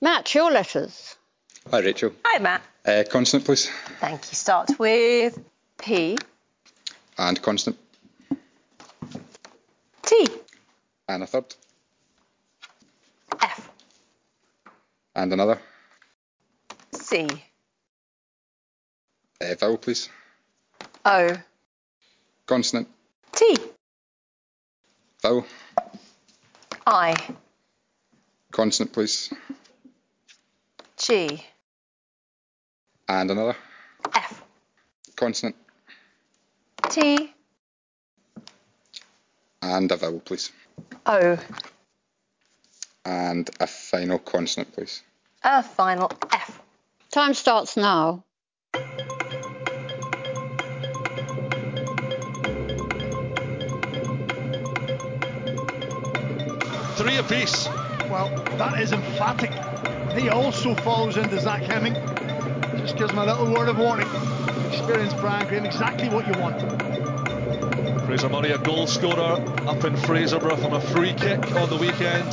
Matt, your letters. Hi, Rachel. Hi, Matt. Uh, consonant, please. Thank you. Start with P. And consonant. T. And a third. F. And another. C. Uh, vowel, please. O. Consonant. T. Vowel. I. Consonant, please. G. And another. F. Consonant. T. And a vowel, please. O. And a final consonant, please. A final F. Time starts now. Three apiece. Well, that is emphatic. He also follows into Zach Hemming. Just gives him a little word of warning. Experienced Brian Graham, exactly what you want. Fraser Murray, a goal scorer up in Fraserburgh from a free kick on the weekend.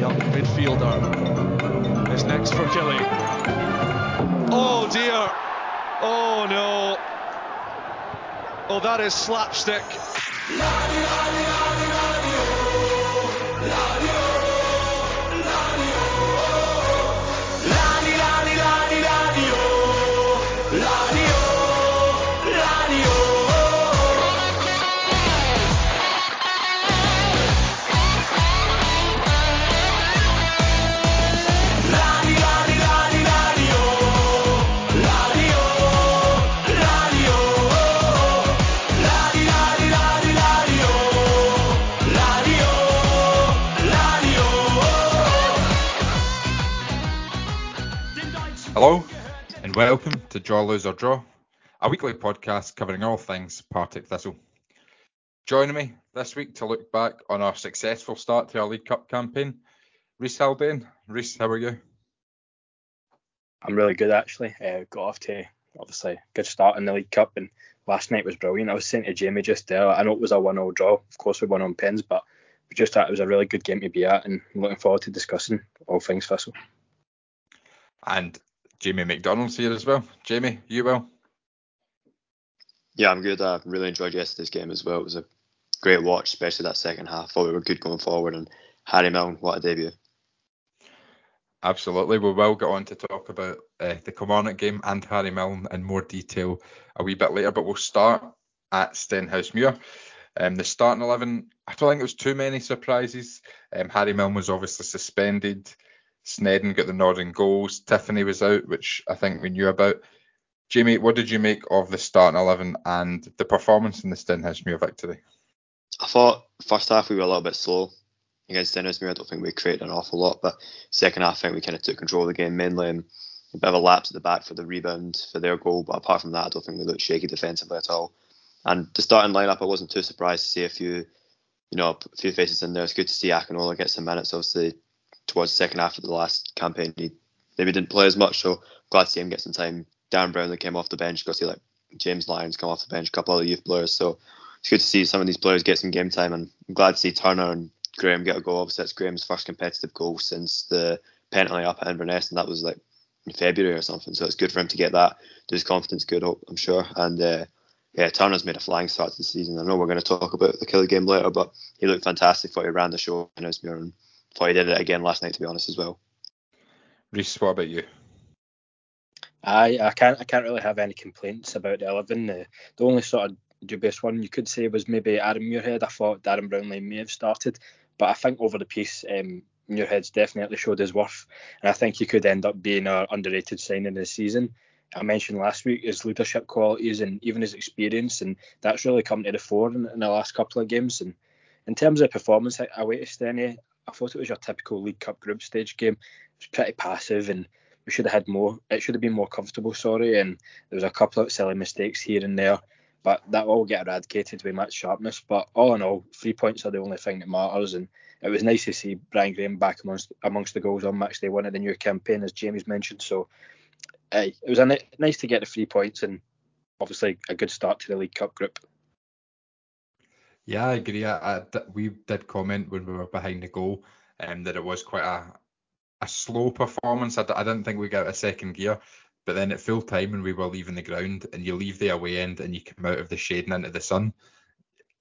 Young midfielder is next for Killie. Oh dear. Oh no. Oh, that is slapstick. Welcome to Draw, Lose or Draw, a weekly podcast covering all things Partick Thistle. Joining me this week to look back on our successful start to our League Cup campaign, Reese Haldane. Reese, how are you? I'm really good actually. Uh, got off to obviously good start in the League Cup, and last night was brilliant. I was saying to Jamie just there, I know it was a one-all draw. Of course, we won on pens, but we just thought it was a really good game to be at, and I'm looking forward to discussing all things Thistle. And Jamie McDonald's here as well. Jamie, you well? Yeah, I'm good. I really enjoyed yesterday's game as well. It was a great watch, especially that second half. Thought we were good going forward, and Harry Milne, what a debut. Absolutely. We will get on to talk about uh, the Kilmarnock game and Harry Milne in more detail a wee bit later, but we'll start at Stenhousemuir. Um, the starting 11, I don't think it was too many surprises. Um, Harry Milne was obviously suspended. Sneddon got the nod goals. Tiffoney was out, which I think we knew about. Jamie, what did you make of the starting 11 and the performance in the Stenhousemuir victory? I thought first half we were a little bit slow against Stenhousemuir. I don't think we created an awful lot, but second half I think we kind of took control of the game, mainly um, a bit of a lapse at the back for the rebound for their goal. But apart from that, I don't think we looked shaky defensively at all. And the starting lineup, I wasn't too surprised to see a few, you know, a few faces in there. It's good to see Akinola get some minutes. Obviously, towards the second half of the last campaign, he maybe didn't play as much, so glad to see him get some time. Darren Brownlie came off the bench. Got to see like James Lyons come off the bench, a couple other youth players. So it's good to see some of these players get some game time, and I'm glad to see Turner and Graham get a goal. Obviously, it's Graham's first competitive goal since the penalty up at Inverness, and that was like in February or something. So it's good for him to get that. Do his confidence good, I'm sure. And uh, yeah, Turner's made a flying start to the season. I know we're going to talk about the Killie game later, but he looked fantastic. Thought he ran the show in Ellesmere and thought he did it again last night, to be honest, as well. Reese, what about you? I I can't I can't really have any complaints about the eleven. Uh, the only sort of dubious one you could say was maybe Aaron Muirhead. I thought Darren Brownlie may have started, but I think over the piece, um, Muirhead's definitely showed his worth, and I think he could end up being an underrated signing this season. I mentioned last week his leadership qualities and even his experience, and that's really come to the fore in, in the last couple of games. And in terms of performance away to Steny, I thought it was your typical League Cup group stage game. It was pretty passive, and we should have had more. It should have been more comfortable, sorry. And there was a couple of silly mistakes here and there, but that will get eradicated with match sharpness. But all in all, three points are the only thing that matters, and it was nice to see Brian Graham back amongst amongst the goals on match day one of the new campaign, as Jamie's mentioned. So Aye, it was a nice to get the three points and obviously a good start to the League Cup group. Yeah, I agree. I, I, we did comment when we were behind the goal um, that it was quite a a slow performance. I didn't think we got a second gear, but then at full time when we were leaving the ground and you leave the away end and you come out of the shade and into the sun,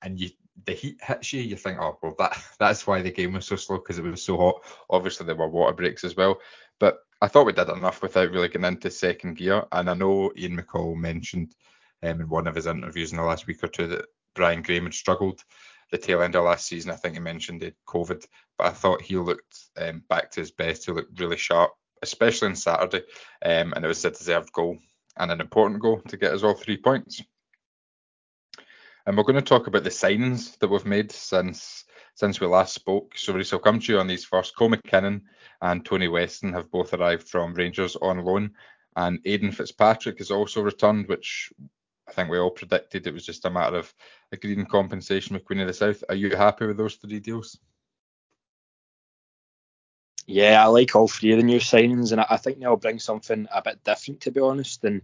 and you the heat hits you, you think, oh well, that that's why the game was so slow because it was so hot. Obviously there were water breaks as well, but I thought we did enough without really getting into second gear. And I know Ian McCall mentioned um, in one of his interviews in the last week or two that Brian Graham had struggled the tail end of last season. I think he mentioned it COVID, but I thought he looked um, back to his best. He looked really sharp, especially on Saturday, um, and it was a deserved goal and an important goal to get us all three points. And we're going to talk about the signings that we've made since since we last spoke. So, Reece, I'll come to you on these first. Cole McKinnon and Tony Weston have both arrived from Rangers on loan, and Aiden Fitzpatrick has also returned, which I think we all predicted it was just a matter of agreeing compensation with Queen of the South. Are you happy with those three deals? Yeah, I like all three of the new signings, and I, think they'll bring something a bit different, to be honest. And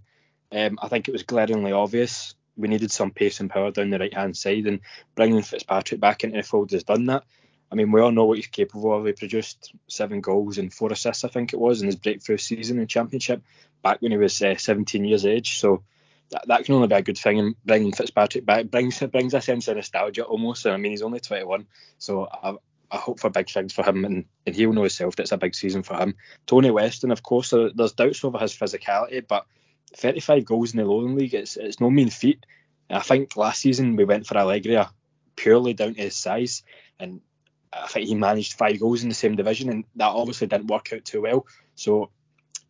um, I think it was glaringly obvious we needed some pace and power down the right hand side, and bringing Fitzpatrick back into the fold has done that. I mean, we all know what he's capable of. He produced seven goals and four assists, I think it was, in his breakthrough season in Championship back when he was uh, 17 years age. So that, that can only be a good thing. And bringing Fitzpatrick back brings brings a sense of nostalgia almost. And I mean, he's only 21, so I, I hope for big things for him, and, and he'll know himself that it's a big season for him. Tony Weston, of course, there's doubts over his physicality, but 35 goals in the Lowland League, it's, it's no mean feat. I think last season we went for Allegria purely down to his size, and I think he managed five goals in the same division, and that obviously didn't work out too well. So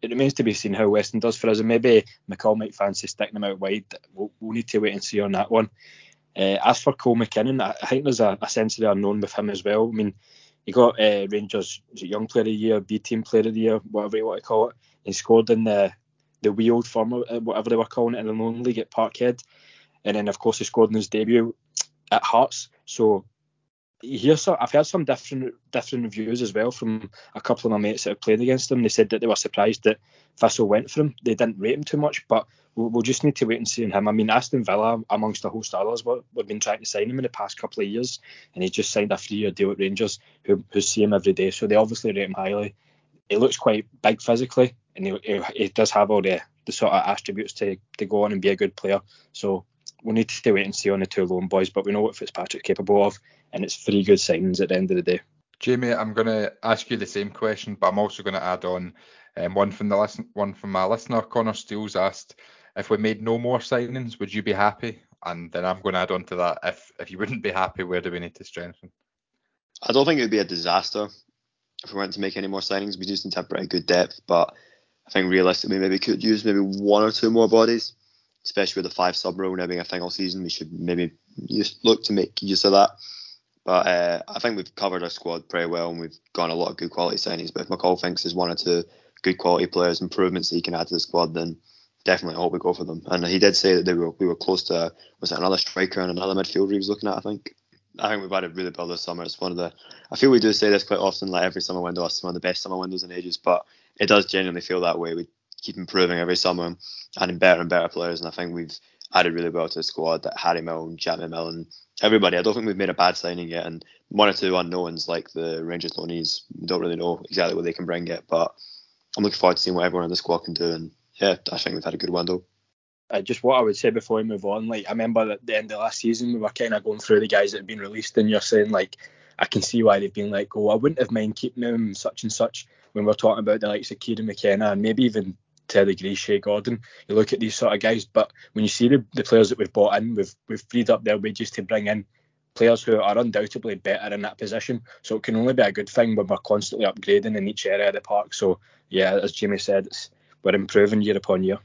it remains to be seen how Weston does for us, and maybe McCall might fancy sticking him out wide. We'll, we'll need to wait and see on that one. Uh, as for Cole McKinnon, I, think there's a, a, sense of the unknown with him as well. I mean, he got uh, Rangers Young Player of the Year, B Team Player of the Year, whatever you want to call it. He scored in the the wheeled form, uh, whatever they were calling it in the Lowland League at Parkhead, and then of course he scored in his debut at Hearts. So hear I've heard some different different reviews as well from a couple of my mates that have played against him. They said that they were surprised that Thistle went for him. They didn't rate him too much, but we'll, we'll just need to wait and see on him. I mean, Aston Villa, amongst a host of others, we've been trying to sign him in the past couple of years, and he just signed a three-year deal with Rangers, who, who see him every day, so they obviously rate him highly. He looks quite big physically, and he, he, he does have all the, the sort of attributes to, to go on and be a good player. So we'll need to wait and see on the two lone boys, but we know what Fitzpatrick's capable of, and it's three good signings at the end of the day. Jamie, I'm going to ask you the same question, but I'm also going to add on um, one from the listen, one from my listener. Connor Steele's asked if we made no more signings, would you be happy? And then I'm going to add on to that. If if you wouldn't be happy, where do we need to strengthen? I don't think it would be a disaster if we went to make any more signings. We just need to have pretty good depth, but I think realistically, maybe could use maybe one or two more bodies especially with the five sub rule now being a thing all season, we should maybe just look to make use of that. But uh, I think we've covered our squad pretty well and we've got a lot of good quality signings. But if McCall thinks there's one or two good quality players, improvements that he can add to the squad, then definitely I hope we go for them. And he did say that they were we were close to was it another striker and another midfielder he was looking at, I think. I think we've had a really well this summer. It's one of the I feel we do say this quite often, like every summer window, it's one of the best summer windows in ages, but it does genuinely feel that way. We keep improving every summer, adding better and better players. And I think we've added really well to the squad. That Harry Milne, Jamie Milne, everybody. I don't think we've made a bad signing yet. And one or two unknowns like the Rangers loanees, don't really know exactly what they can bring yet. But I'm looking forward to seeing what everyone in the squad can do. And yeah, I think we've had a good window. Uh, just what I would say before we move on, like I remember at the end of last season we were kind of going through the guys that had been released, and you're saying like I can see why they've been let go. I wouldn't have mind keeping them such and such when we're talking about the likes of Kieran McKenna and maybe even Terry Gray, Gordon. You look at these sort of guys, but when you see the, the players that we've bought in, we've we've freed up their wages to bring in players who are undoubtedly better in that position. So it can only be a good thing when we're constantly upgrading in each area of the park. So yeah, as Jamie said, we're improving year upon year.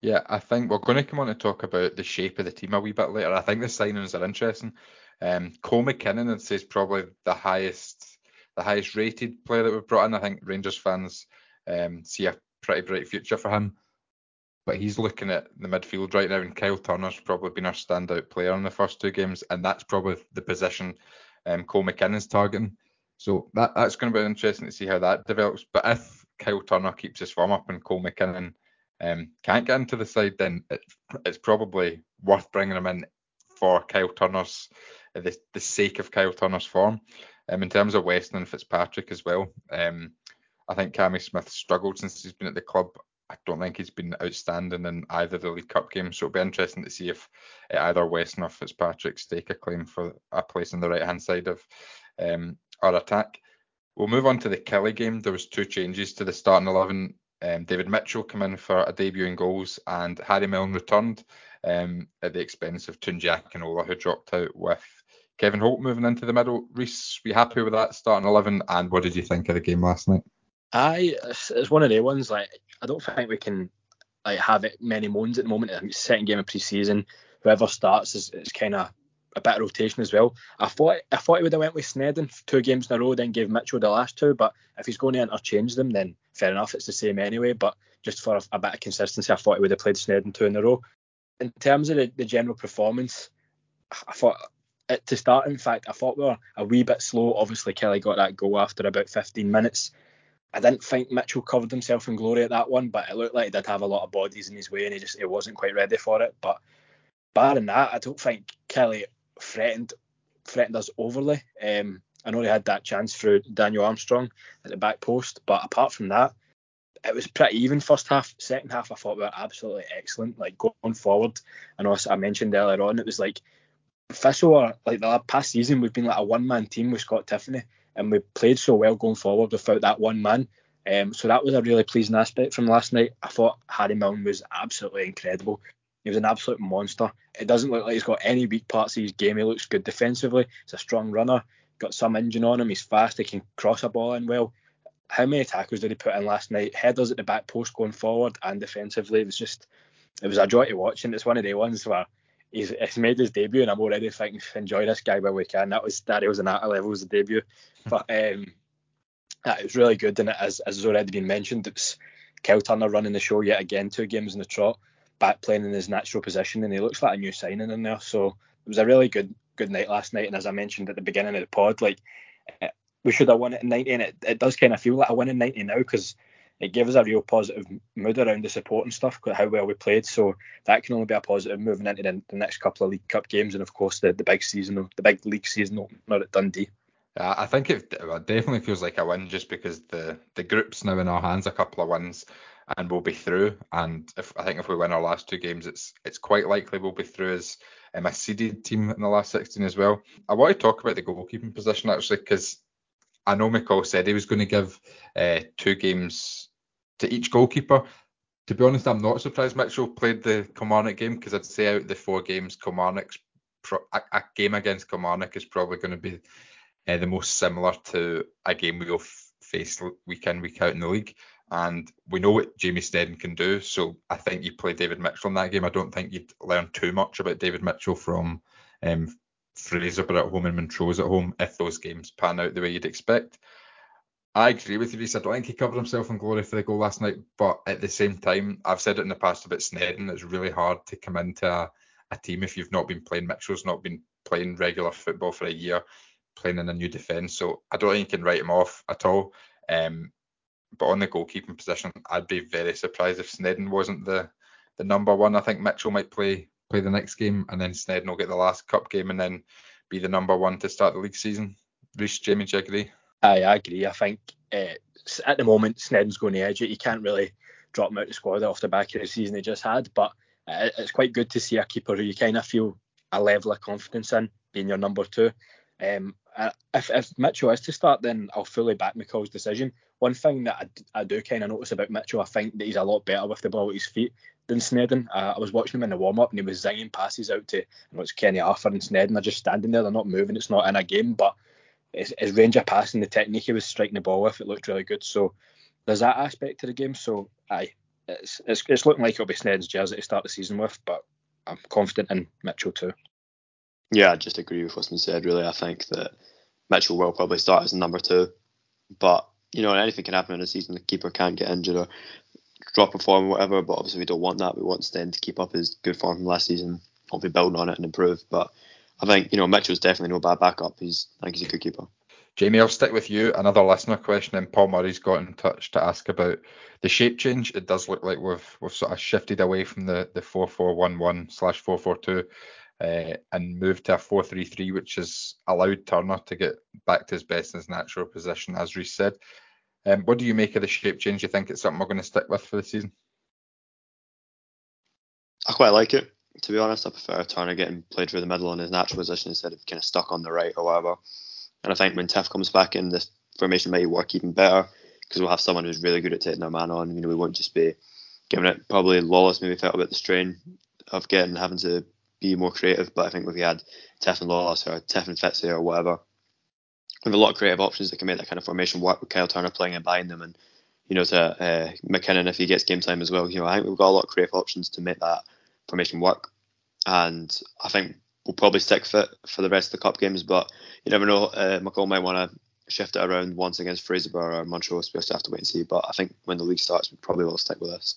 Yeah, I think we're going to come on to talk about the shape of the team a wee bit later. I think the signings are interesting. Um, Cole McKinnon, is probably the highest, the highest rated player that we've brought in. I think Rangers fans um, see a pretty bright future for him. But he's looking at the midfield right now, and Kyle Turner's probably been our standout player in the first two games, and that's probably the position um, Cole McKinnon's targeting. So that that's going to be interesting to see how that develops. But if Kyle Turner keeps his form up and Cole McKinnon um, can't get into the side, then it, it's probably worth bringing him in for Kyle Turner's the, the sake of Kyle Turner's form. Um, in terms of Weston and Fitzpatrick as well, um, I think Cammy Smith struggled since he's been at the club. I don't think he's been outstanding in either the League Cup games, so it'll be interesting to see if either Weston or Fitzpatrick stake a claim for a place on the right hand side of um, our attack. We'll move on to the Killie game. There was two changes to the starting eleven. Um, David Mitchell came in for a debut in goals, and Harry Milne returned um, at the expense of Tunji Akinola, who dropped out with Kevin Holt moving into the middle. Reese, be happy with that starting eleven, and what did you think of the game last night? Aye, it's, it's one of the ones like I don't think we can like have it many moans at the moment. I it's second game of pre-season. Whoever starts is, is kind of a bit of rotation as well. I thought I thought he would have went with Sneddon two games in a row, then gave Mitchell the last two. But if he's going to interchange them, then fair enough, it's the same anyway. But just for a, a bit of consistency, I thought he would have played Sneddon two in a row. In terms of the, the general performance, I thought to start, in fact, I thought we were a wee bit slow. Obviously, Killie got that goal after about 15 minutes. I didn't think Mitchell covered himself in glory at that one, but it looked like he did have a lot of bodies in his way, and he just he wasn't quite ready for it. But barring that, I don't think Killie threatened threatened us overly. Um, I know they had that chance through Daniel Armstrong at the back post, but apart from that, it was pretty even first half. Second half, I thought we were absolutely excellent. Like going forward, I know I mentioned earlier on, it was like Thistle, like the past season, we've been like a one man team with Scott Tiffoney and we played so well going forward without that one man. Um, so that was a really pleasing aspect from last night. I thought Harry Milne was absolutely incredible. He was an absolute monster. It doesn't look like he's got any weak parts of his game. He looks good defensively. He's a strong runner. Got some engine on him. He's fast. He can cross a ball in well. How many tackles did he put in last night? Headers at the back post going forward and defensively. It was just, it was a joy to watch. And it's one of the ones where he's, he's made his debut, and I'm already thinking enjoy this guy while we can. That was that was an at levels the debut, but um, it was really good. And it, as as has already been mentioned, it's Kyle Turner running the show yet again, two games in the trot, back playing in his natural position, and he looks like a new signing in there. So it was a really good good night last night. And as I mentioned at the beginning of the pod, like we should have won it in 90, and it, it does kind of feel like a win in 90 now because it gave us a real positive mood around the support and stuff, how well we played. So that can only be a positive moving into the, the next couple of League Cup games, and of course the, the big season, the big league season opener at Dundee. I think it definitely feels like a win just because the the group's now in our hands, a couple of wins, and we'll be through. And if I think if we win our last two games, it's it's quite likely we'll be through as um, a seeded team in the last 16 as well. I want to talk about the goalkeeping position actually because I know McCall said he was going to give uh, two games to each goalkeeper. To be honest, I'm not surprised Mitchell played the Kilmarnock game because I'd say out the four games, Kilmarnock's pro- a, a, game against Kilmarnock is probably going to be uh, the most similar to a game we'll f- face week in, week out in the league. And we know what Jamie Sneddon can do. So I think you play David Mitchell in that game. I don't think you'd learn too much about David Mitchell from um, but at home and Montrose at home if those games pan out the way you'd expect. I agree with you, Reese. I don't think he covered himself in glory for the goal last night, but at the same time, I've said it in the past about Sneddon. It's really hard to come into a, a team if you've not been playing. Mitchell's not been playing regular football for a year, playing in a new defence. So I don't think you can write him off at all. Um, but on the goalkeeping position, I'd be very surprised if Sneddon wasn't the the number one. I think Mitchell might play play the next game, and then Sneddon will get the last cup game, and then be the number one to start the league season. Reese, Jamie, do you agree? I, I agree. I think uh, at the moment Sneddon's going to edge it. You can't really drop him out of the squad off the back of the season he just had, but uh, it's quite good to see a keeper who you kind of feel a level of confidence in being your number two. Um, if, if Mitchell is to start, then I'll fully back McCall's decision. One thing that I, do kind of notice about Mitchell, I think that he's a lot better with the ball at his feet than Sneddon. Uh, I was watching him in the warm up and he was zinging passes out to you know, it's Kenny Arthur and Sneddon are just standing there, they're not moving, it's not in a game, but his, his range of passing, the technique he was striking the ball with, it looked really good. So there's that aspect to the game. So aye, it's it's, it's looking like it'll be Sneddon's jersey to start the season with, but I'm confident in Mitchell too. Yeah, I just agree with what's been said. Really, I think that Mitchell will probably start as number two, but you know anything can happen in a season. The keeper can't get injured or drop a form or whatever. But obviously we don't want that. We want Sten to keep up his good form from last season. Hopefully build on it and improve. But I think you know Mitchell's definitely no bad backup. He's I think he's a good keeper. Jamie, I'll stick with you. Another listener question, and Paul Murray's got in touch to ask about the shape change. It does look like we've we've sort of shifted away from the the four four one one slash four four two. Uh, and moved to a 4-3-3, which has allowed Turner to get back to his best in his natural position, as Reese said. Um, what do you make of the shape change? Do You think it's something we're going to stick with for the season? I quite like it. To be honest, I prefer Turner getting played through the middle in his natural position instead of kind of stuck on the right or whatever. And I think when Tiff comes back in, this formation might work even better because we'll have someone who's really good at taking their man on. You know, we won't just be giving it. Probably Lawless maybe felt a bit the strain of getting having to be more creative, but I think if we had Tiff and Lawless or Tiff and Fitzy or whatever, we have a lot of creative options that can make that kind of formation work with Kyle Turner playing and buying them and you know to uh, McKinnon if he gets game time as well. You know, I think we've got a lot of creative options to make that formation work, and I think we'll probably stick fit for the rest of the cup games. But you never know. Uh, McCall might want to shift it around once against Fraserburgh or Montrose. We just have to wait and see. But I think when the league starts, we probably will stick with this.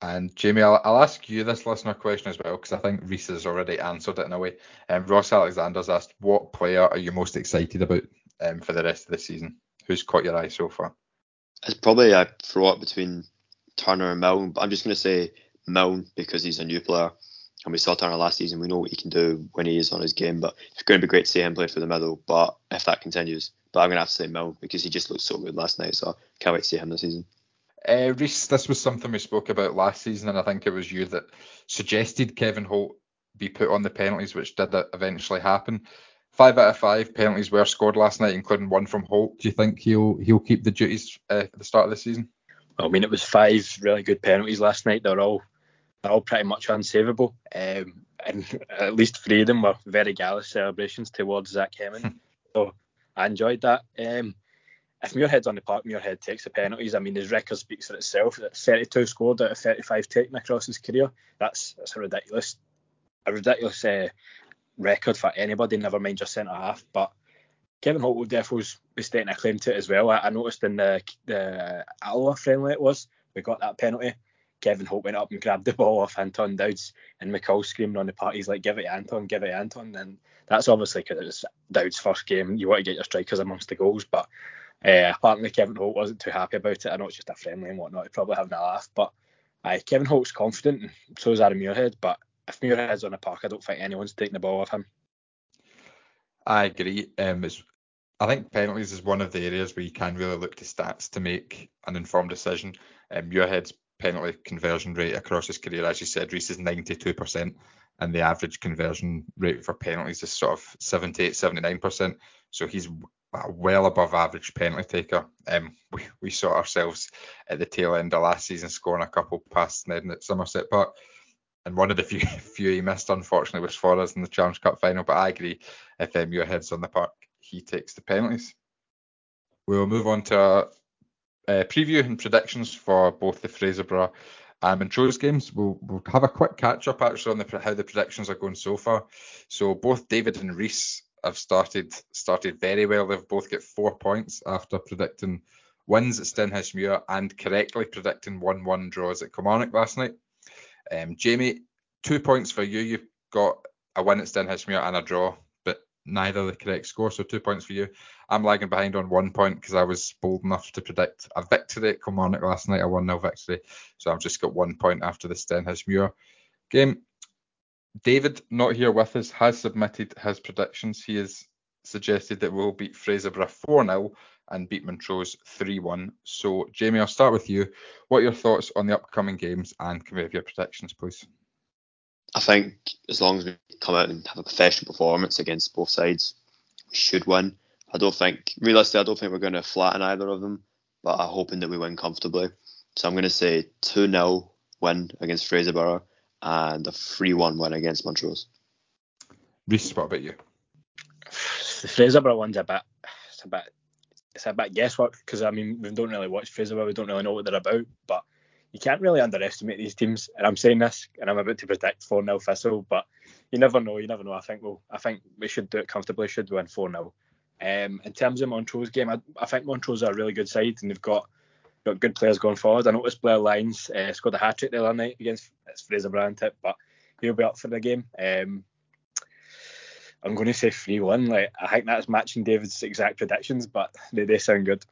And Jamie, I'll, I'll, ask you this listener question as well because I think Reese has already answered it in a way. Um, Ross Alexander's asked, what player are you most excited about um, for the rest of the season? Who's caught your eye so far? It's probably a throw up between Turner and Milne, but I'm just going to say Milne because he's a new player. And we saw Turner last season. We know what he can do when he is on his game, but it's going to be great to see him play for the middle. But if that continues, but I'm going to have to say Milne because he just looked so good last night. So can't wait to see him this season. Uh, Reese, this was something we spoke about last season, and I think it was you that suggested Kevin Holt be put on the penalties, which did eventually happen. Five out of five penalties were scored last night, including one from Holt. Do you think he'll he'll keep the duties uh, at the start of the season? I mean, it was five really good penalties last night. They're all they're all pretty much unsavable, um, and at least three of them were very gallus celebrations towards Zach Hemming. so I enjoyed that. Um, if Muirhead's on the park, Muirhead takes the penalties. I mean, his record speaks for itself. 32 scored out of 35 taken across his career. That's that's a ridiculous, a ridiculous uh, record for anybody. Never mind your centre half. But Kevin Holt definitely be stating a claim to it as well. I, I noticed in the the Alloa friendly it was we got that penalty. Kevin Holt went up and grabbed the ball off Anton Dowds, and McCall screaming on the parties like, "Give it to Anton, give it to Anton." And that's obviously because it was Dowds' first game. You want to get your strikers amongst the goals, but uh, apparently, Kevin Holt wasn't too happy about it. I know it's just a friendly and whatnot. He's probably having a laugh, but uh, Kevin Holt's confident, and so is Aaron Muirhead. But if Muirhead's on the park, I don't think anyone's taking the ball off him. I agree. Um, I think penalties is one of the areas where you can really look to stats to make an informed decision. Um, Muirhead's penalty conversion rate across his career, as you said, Reese is 92%, and the average conversion rate for penalties is sort of 78, 79%. So he's well above average penalty taker. Um, we, we saw ourselves at the tail end of last season scoring a couple past Nedden at Somerset Park. And one of the few few he missed, unfortunately, was for us in the Challenge Cup final. But I agree, if um, Muirhead's on the park, he takes the penalties. We'll move on to a, a preview and predictions for both the Fraserburgh and Montrose games. We'll, we'll have a quick catch up actually on the, how the predictions are going so far. So both David and Reese have started started very well. They've both got four points after predicting wins at Stenhousemuir and correctly predicting 1-1 draws at Kilmarnock last night. Um, Jamie, two points for you. You've got a win at Stenhousemuir and a draw, neither the correct score, so two points for you. I'm lagging behind on one point because I was bold enough to predict a victory at Kilmarnock last night, a 1-0 victory. So I've just got one point after the Stenhousemuir game. David, not here with us, has submitted his predictions. He has suggested that we'll beat Fraserburgh 4 0 and beat Montrose 3 1. So, Jamie, I'll start with you. What are your thoughts on the upcoming games and can we have your predictions, please? I think as long as we come out and have a professional performance against both sides, we should win. I don't think, realistically, I don't think we're going to flatten either of them, but I'm hoping that we win comfortably. So I'm going to say 2 0 win against Fraserburgh and a 3 1 win against Montrose. Reese, what about you? The Fraserburgh one's a bit, it's a bit, it's a bit guesswork because I mean we don't really watch Fraserburgh, we don't really know what they're about, but you can't really underestimate these teams. And I'm saying this, and I'm about to predict 4 0 Thistle, but you never know. You never know. I think we'll, I think we should do it comfortably. Should win 4 0. Um, in terms of Montrose game, I, I think Montrose are a really good side, and they've got got good players going forward. I noticed Blair Lyons uh, scored a hat trick the other night against it's Fraser Brand tip, but he'll be up for the game. Um, I'm going to say 3 1. Like, I think that's matching David's exact predictions, but they, they sound good.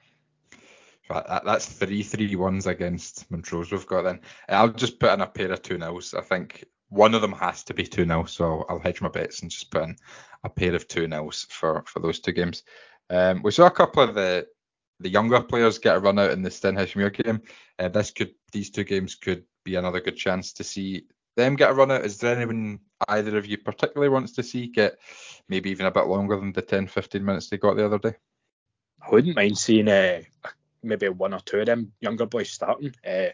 That, that's three three ones against Montrose we've got then. I'll just put in a pair of two nils. I think one of them has to be two nils, so I'll hedge my bets and just put in a pair of two nils for for those two games. Um, we saw a couple of the the younger players get a run out in the Stenhousemuir game. Uh, this could these two games could be another good chance to see them get a run out. Is there anyone either of you particularly wants to see get maybe even a bit longer than the 10 15 minutes they got the other day? I wouldn't mind seeing uh, maybe one or two of them younger boys starting. Uh,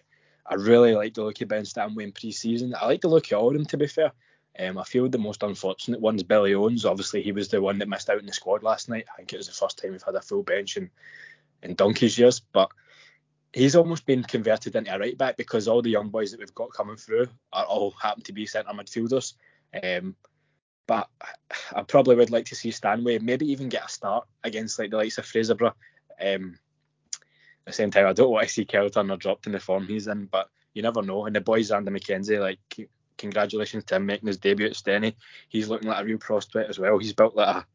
I really like the look of Ben Stanway in pre-season. I like the look of all of them, to be fair. Um, I feel the most unfortunate one's Billy Owens. Obviously, he was the one that missed out in the squad last night. I think it was the first time we've had a full bench in, in donkey's years. But he's almost been converted into a right back because all the young boys that we've got coming through are all happen to be centre midfielders. Um, but I probably would like to see Stanway maybe even get a start against like the likes of Fraserburgh. Um, the same time, I don't want to see Kyle Turner dropped in the form he's in, but you never know. And the boys, Andy McKenzie, like congratulations to him making his debut at Steny. He's looking like a real prospect as well. He's built like a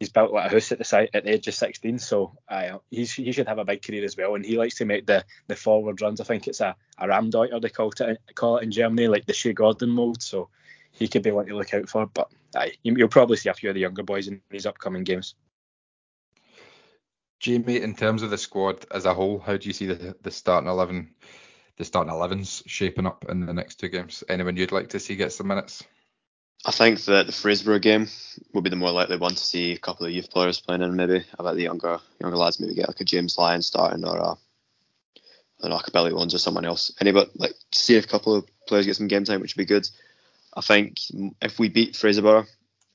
he's built like a house at the at the age of 16, so uh, he should have a big career as well. And he likes to make the the forward runs. I think it's a a Raumdeuter they call it call it in Germany, like the Shay Gordon mold. So he could be one to look out for. But aye, you'll probably see a few of the younger boys in these upcoming games. Jamie, in terms of the squad as a whole, how do you see the the starting eleven, the starting elevens shaping up in the next two games? Anyone you'd like to see get some minutes? I think that the Fraserburgh game will be the more likely one to see a couple of youth players playing in. Maybe I the younger younger lads maybe get like a James Lyon starting or a I don't know, like a Billy Owens or someone else. Anybody like see a couple of players get some game time, which would be good. I think if we beat Fraserburgh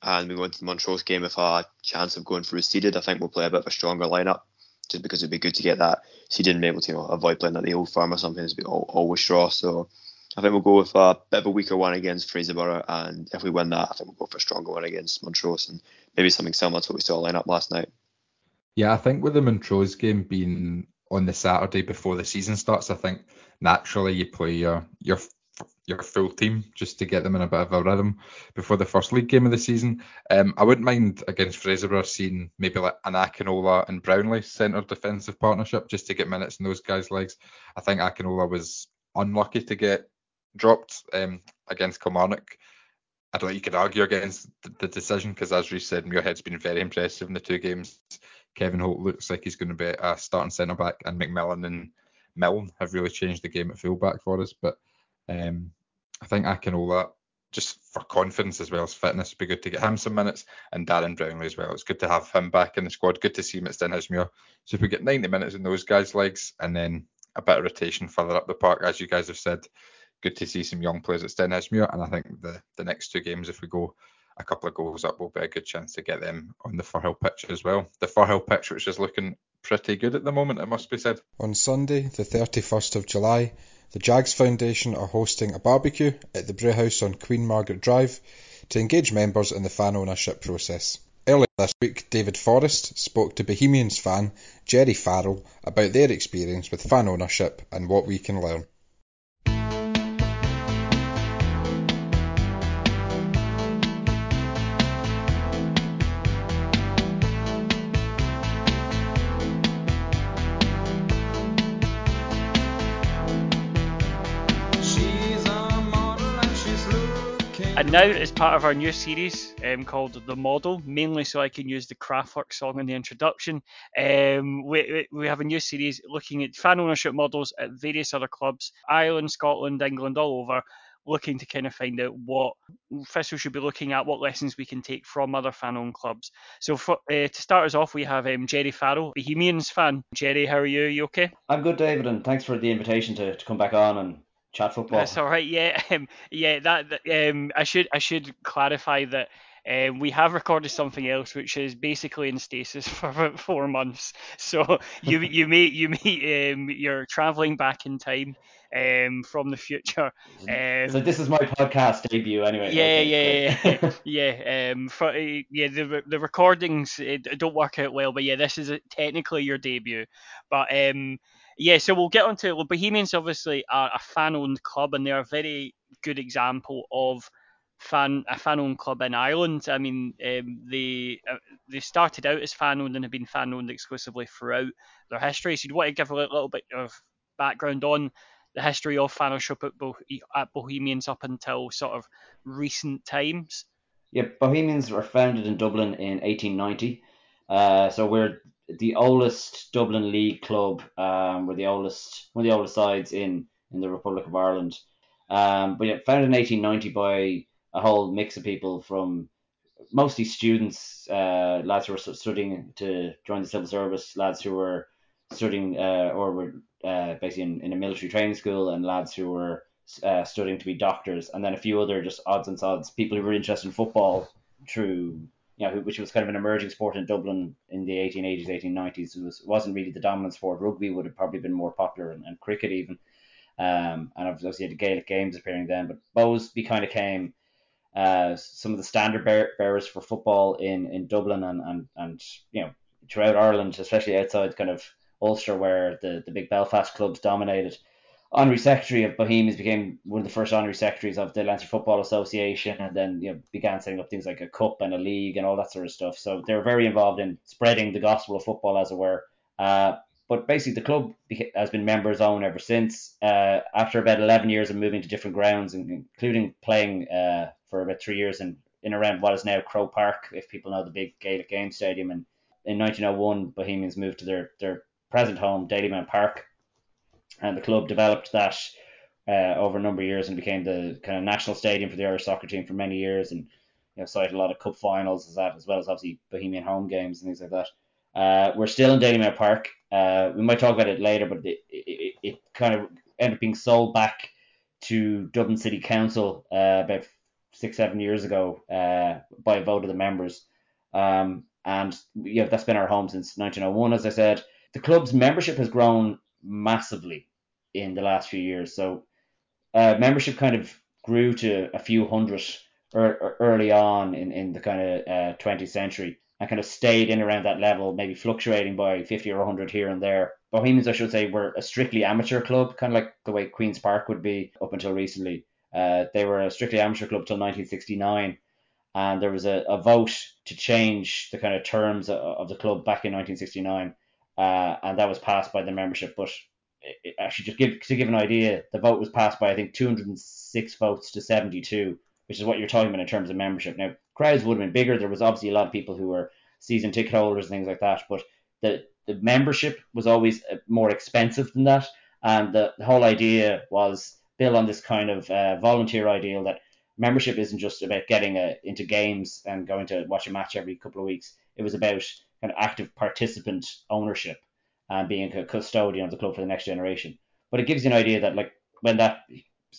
and we go into the Montrose game with a chance of going through seeded, I think we'll play a bit of a stronger lineup. Just because it'd be good to get that seeded and be able to you know, avoid playing at the Old Firm or something. It's always straw. So I think we'll go with a bit of a weaker one against Fraserburgh, and if we win that, I think we'll go for a stronger one against Montrose, and maybe something similar to what we saw line up last night. Yeah, I think with the Montrose game being on the Saturday before the season starts, I think naturally you play your your your full team just to get them in a bit of a rhythm before the first league game of the season. Um, I wouldn't mind against Fraserburgh seeing maybe like an Akinola and Brownlie centre defensive partnership just to get minutes in those guys' legs. I think Akinola was unlucky to get dropped um, against Kilmarnock. I don't think you could argue against the, decision because, as Reece said, Muirhead's been very impressive in the two games. Kevin Holt looks like he's going to be a starting centre back, and McMillan and Milne have really changed the game at fullback for us. But um, I think Akinola, just for confidence as well as fitness, it'd be good to get him some minutes, and Darren Brownlie as well. It's good to have him back in the squad. Good to see him at Stenhousemuir. So if we get 90 minutes in those guys' legs, and then a bit of rotation further up the park, as you guys have said, good to see some young players at Stenhousemuir, and I think the the next two games, if we go a couple of goals up, will be a good chance to get them on the Firhill pitch as well. The Firhill pitch, which is looking pretty good at the moment, it must be said. On Sunday, the 31st of July, the Jags Foundation are hosting a barbecue at the Brewhouse on Queen Margaret Drive to engage members in the fan ownership process. Earlier this week, David Forrest spoke to Bohemians fan Jerry Farrell about their experience with fan ownership and what we can learn. Now, as part of our new series um, called The Model, mainly so I can use the Kraftwerk song in the introduction, um, we, we have a new series looking at fan ownership models at various other clubs, Ireland, Scotland, England, all over, looking to kind of find out what we should be looking at, what lessons we can take from other fan-owned clubs. So for, uh, to start us off, we have um, Jerry Farrell, Bohemians fan. Jerry, how are you? Are you okay? I'm good, David, and thanks for the invitation to, to come back on and chat football. That's all right. Yeah, um, yeah. That, that um, I should I should clarify that um, we have recorded something else, which is basically in stasis for about four months. So you you may you may um, you're traveling back in time um, from the future. Um, so this is my podcast debut, anyway. Yeah, okay, yeah, yeah, yeah. Um, for, uh, yeah, the the recordings don't work out well, but yeah, this is technically your debut. But um, yeah, so we'll get on to well, Bohemians obviously are a fan-owned club, and they're a very good example of fan a fan-owned club in Ireland. I mean, um, they uh, they started out as fan-owned and have been fan-owned exclusively throughout their history. So, you'd want to give a little bit of background on the history of fan ownership at, Bo- at Bohemians up until sort of recent times? Yeah, Bohemians were founded in Dublin in 1890 Uh, so we're the oldest Dublin League club. Um, we're the oldest, one of the oldest sides in in the Republic of Ireland. Um, but yeah, founded in 1890 by a whole mix of people from mostly students, uh, lads who were studying to join the civil service, lads who were studying uh, or were uh, basically in, in a military training school, and lads who were uh, studying to be doctors, and then a few other just odds and sods people who were interested in football through you know, which was kind of an emerging sport in Dublin in the 1880s, 1890s. It, was, wasn't really the dominant sport. Rugby would have probably been more popular, and, and cricket even. Um, and obviously had the Gaelic games appearing then, but be kind of came uh, some of the standard bear- bearers for football in, in Dublin and, and, and you know throughout Ireland, especially outside kind of Ulster where the, the big Belfast clubs dominated honorary secretary of Bohemians, became one of the first honorary secretaries of the Leinster Football Association, and then you know began setting up things like a cup and a league and all that sort of stuff. So they were very involved in spreading the gospel of football, as it were. Uh, but basically, the club has been members own ever since. Uh, after about 11 years of moving to different grounds, including playing uh, for about three years in, in around what is now Croke Park, if people know the big Gaelic Games Stadium. And in 1901, Bohemians moved to their, their present home, Dalymount Park and the club developed that uh, over a number of years and became the kind of national stadium for the Irish soccer team for many years, and you know, cited a lot of cup finals as that, as well as obviously Bohemian home games and things like that. Uh, we're still in Dalymount Park. Uh, we might talk about it later, but it, it, it kind of ended up being sold back to Dublin City Council uh, about six, seven years ago uh, by a vote of the members. Um, and yeah, that's been our home since 1901, as I said. The club's membership has grown massively in the last few years. So uh, membership kind of grew to a few hundred er, early on in, in the kind of uh, 20th century and kind of stayed in around that level, maybe fluctuating by 50 or 100 here and there. Bohemians, I should say, were a strictly amateur club, kind of like the way Queen's Park would be up until recently. Uh, they were a strictly amateur club till 1969, and there was a, a vote to change the kind of terms of, of the club back in 1969, uh, and that was passed by the membership. But it, actually, just give to give an idea, the vote was passed by I think 206 votes to 72, which is what you're talking about in terms of membership. Now, crowds would have been bigger. There was obviously a lot of people who were season ticket holders and things like that, but the the membership was always uh, more expensive than that, and the, the whole idea was built on this kind of uh, volunteer ideal that membership isn't just about getting a, uh, into games and going to watch a match every couple of weeks. It was about kind of active participant ownership and being a custodian of the club for the next generation. But it gives you an idea that like when that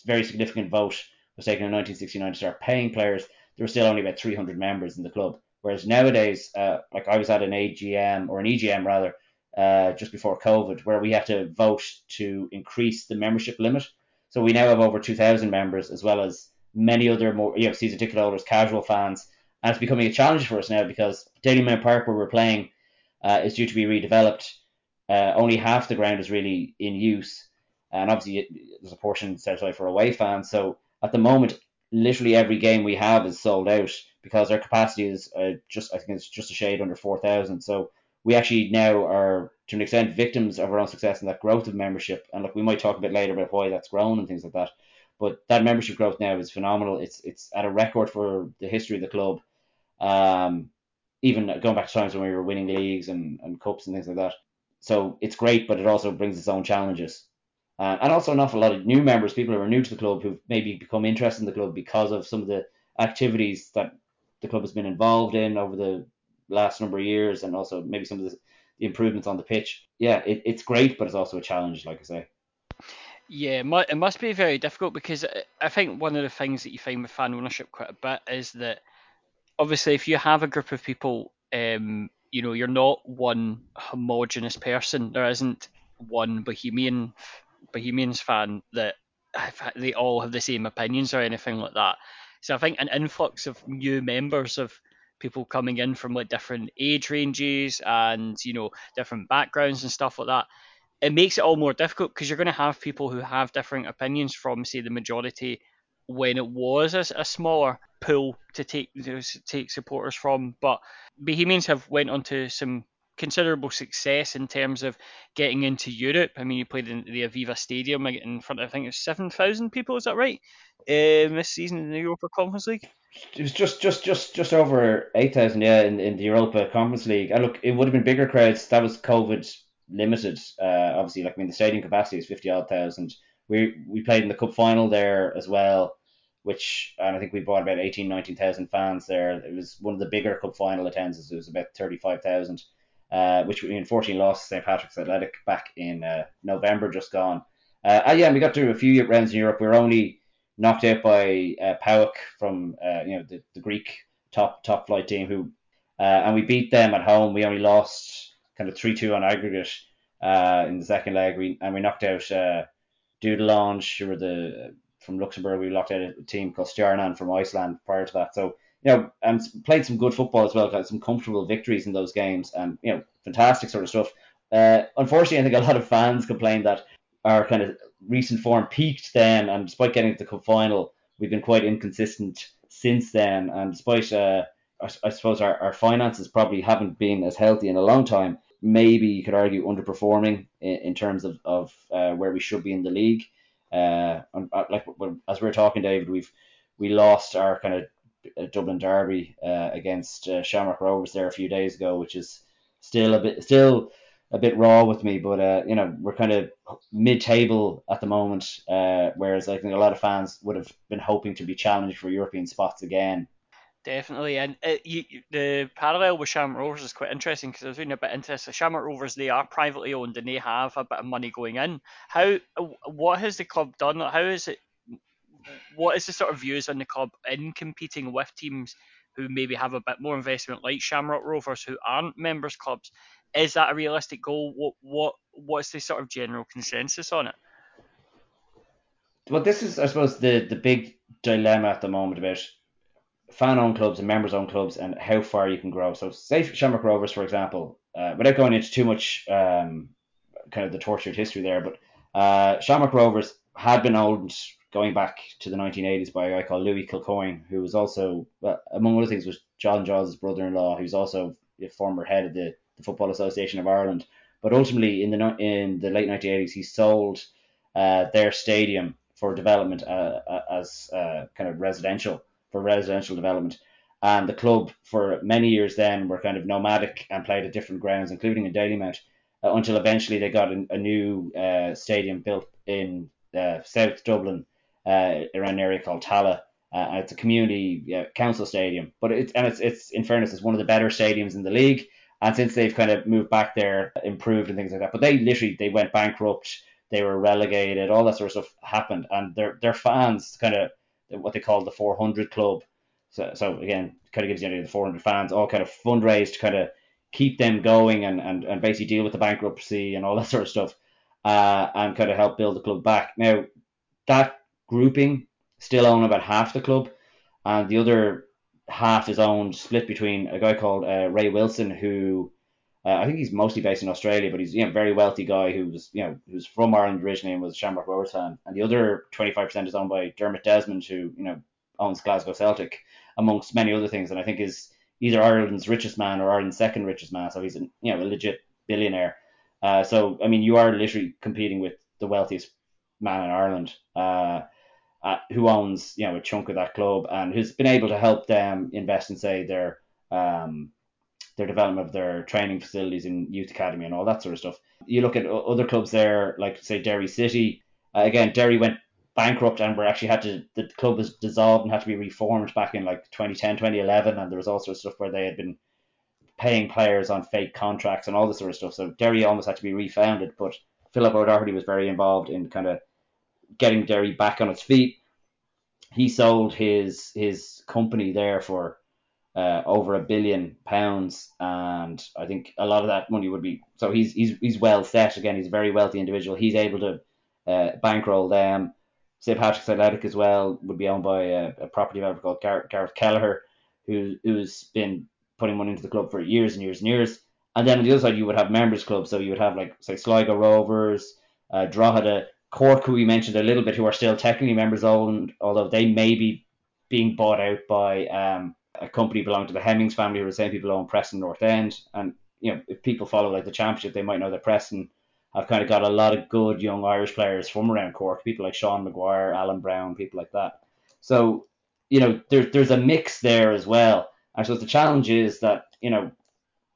very significant vote was taken in 1969 to start paying players, there were still only about 300 members in the club. Whereas nowadays, uh, like I was at an AGM or an EGM rather, uh, just before COVID, where we had to vote to increase the membership limit. So we now have over 2,000 members, as well as many other more you know season ticket holders, casual fans, and it's becoming a challenge for us now because Dalymount Park, where we're playing, uh, is due to be redeveloped uh, only half the ground is really in use, and obviously there's a portion set aside for away fans. So at the moment, literally every game we have is sold out because our capacity is uh, just I think it's just a shade under four thousand. So we actually now are to an extent victims of our own success and that growth of membership. And look, we might talk a bit later about why that's grown and things like that. But that membership growth now is phenomenal. It's it's at a record for the history of the club. Um, even going back to times when we were winning leagues and, and cups and things like that. So it's great, but it also brings its own challenges. Uh, and also an awful lot of new members, people who are new to the club who've maybe become interested in the club because of some of the activities that the club has been involved in over the last number of years and also maybe some of the, improvements on the pitch. Yeah, it, it's great, but it's also a challenge, like I say. Yeah, it must be very difficult because I think one of the things that you find with fan ownership quite a bit is that obviously if you have a group of people um, you know, you're not one homogenous person. There isn't one Bohemian Bohemians fan that they all have the same opinions or anything like that. So I think an influx of new members of people coming in from like different age ranges and you know different backgrounds and stuff like that it makes it all more difficult because you're going to have people who have different opinions from say the majority when it was a, a smaller pool to take take supporters from. But Bohemians have went on to some considerable success in terms of getting into Europe. I mean, you played in the Aviva Stadium in front of I think it's seven thousand people. Is that right? Um, this season in the Europa Conference League. It was just just just just over eight thousand, yeah, in, in the Europa Conference League. And look, it would have been bigger crowds. That was COVID limited. Uh, obviously, like I mean, the stadium capacity is fifty odd thousand. We we played in the cup final there as well, which and I think we brought about 18, 19,000 fans there. It was one of the bigger cup final attendances. It was about thirty five thousand. Uh, which we unfortunately lost St Patrick's Athletic back in uh, November, just gone. Uh, yeah, we got through a few rounds in Europe. We were only knocked out by uh, PAOK from uh, you know the, the Greek top top flight team who uh, and we beat them at home. We only lost kind of three two on aggregate uh, in the second leg. We and we knocked out uh, Dudelange, who were the from Luxembourg. We locked out a team called Stjarnan from Iceland prior to that. So you know, and played some good football as well. Got some comfortable victories in those games, and you know, fantastic sort of stuff. Uh, unfortunately, I think a lot of fans complained that our kind of recent form peaked then, and despite getting to the cup final, we've been quite inconsistent since then. And despite, uh, I, I suppose, our, our finances probably haven't been as healthy in a long time. Maybe you could argue underperforming in, in terms of, of uh, where we should be in the league. Uh, uh like as we were talking, David, we've we lost our kind of uh, Dublin derby uh, against uh, Shamrock Rovers there a few days ago, which is still a bit still a bit raw with me, but uh, you know we're kind of mid-table at the moment, uh, whereas I think a lot of fans would have been hoping to be challenged for European spots again. Definitely, and it, uh, you, the parallel with Shamrock Rovers is quite interesting because I was reading a bit into this. Shamrock Rovers they are privately owned and they have a bit of money going in. How what has the club done? How is it? What is the sort of views on the club in competing with teams who maybe have a bit more investment, like Shamrock Rovers, who aren't members clubs? is that a realistic goal? What what what's the sort of general consensus on it? Well, this is, I suppose, the the big dilemma at the moment about fan-owned clubs and members-owned clubs and how far you can grow. So, say Shamrock Rovers, for example, uh, without going into too much um, kind of the tortured history there, but uh, Shamrock Rovers had been owned going back to the 1980s by a guy called Louis Kilcoyne, who was also, among other things, was John Giles' brother-in-law, who's also a former head of the the Football Association of Ireland. But ultimately, in the in the late 1980s, he sold uh, their stadium for development uh, uh, as uh, kind of residential for residential development. And the club for many years then were kind of nomadic and played at different grounds, including in Dalymount, uh, until eventually they got a, a new uh, stadium built in South Dublin, around an area called Tallaght. Uh, it's a community uh, council stadium, but it's and it's it's in fairness, it's one of the better stadiums in the league. And since they've kind of moved back there, improved and things like that, but they literally they went bankrupt, they were relegated, all that sort of stuff happened, and their their fans kind of what they call the 400 club. So so again, kind of gives you an idea of the 400 fans all kind of fundraised to kind of keep them going and, and, and basically deal with the bankruptcy and all that sort of stuff, uh, and kind of help build the club back. Now that grouping still own about half the club, and the other half is owned split between a guy called uh, Ray Wilson, who uh, I think he's mostly based in Australia, but he's you know very wealthy guy who was you know who's from Ireland originally and was Shamrock Rovers fan. And the other 25% is owned by Dermot Desmond, who you know owns Glasgow Celtic, amongst many other things. And I think is either Ireland's richest man or Ireland's second richest man. So he's a, you know a legit billionaire. Uh, so I mean, you are literally competing with the wealthiest man in Ireland. Uh, uh, who owns you know a chunk of that club and who's been able to help them invest in say their um, their development of their training facilities in youth academy and all that sort of stuff. You look at other clubs there, like say Derry City. Uh, again, Derry went bankrupt and were actually had to the club was dissolved and had to be reformed back in like 2010, 2011, and there was also stuff where they had been paying players on fake contracts and all this sort of stuff. So Derry almost had to be refounded, but Philip O'Doherty was very involved in kind of getting Derry back on its feet. He sold his his company there for uh, over a billion pounds, and I think a lot of that money would be. So he's he's he's well set. Again, he's a very wealthy individual. He's able to uh, bankroll them. St Patrick's Athletic as well would be owned by a, a property developer called Gar- Garrett Kelleher, who who's been putting money into the club for years and years and years. And then on the other side, you would have members clubs. So you would have like say Sligo Rovers, uh, Drogheda, Cork, who we mentioned a little bit, who are still technically members owned, although they may be being bought out by um, a company belonging to the Hemmings family, who are the same people own Preston North End. And you know, if people follow like the championship, they might know that Preston have kind of got a lot of good young Irish players from around Cork, people like Sean Maguire, Alan Browne, people like that. So you know, there, there's a mix there as well. I suppose the challenge is that you know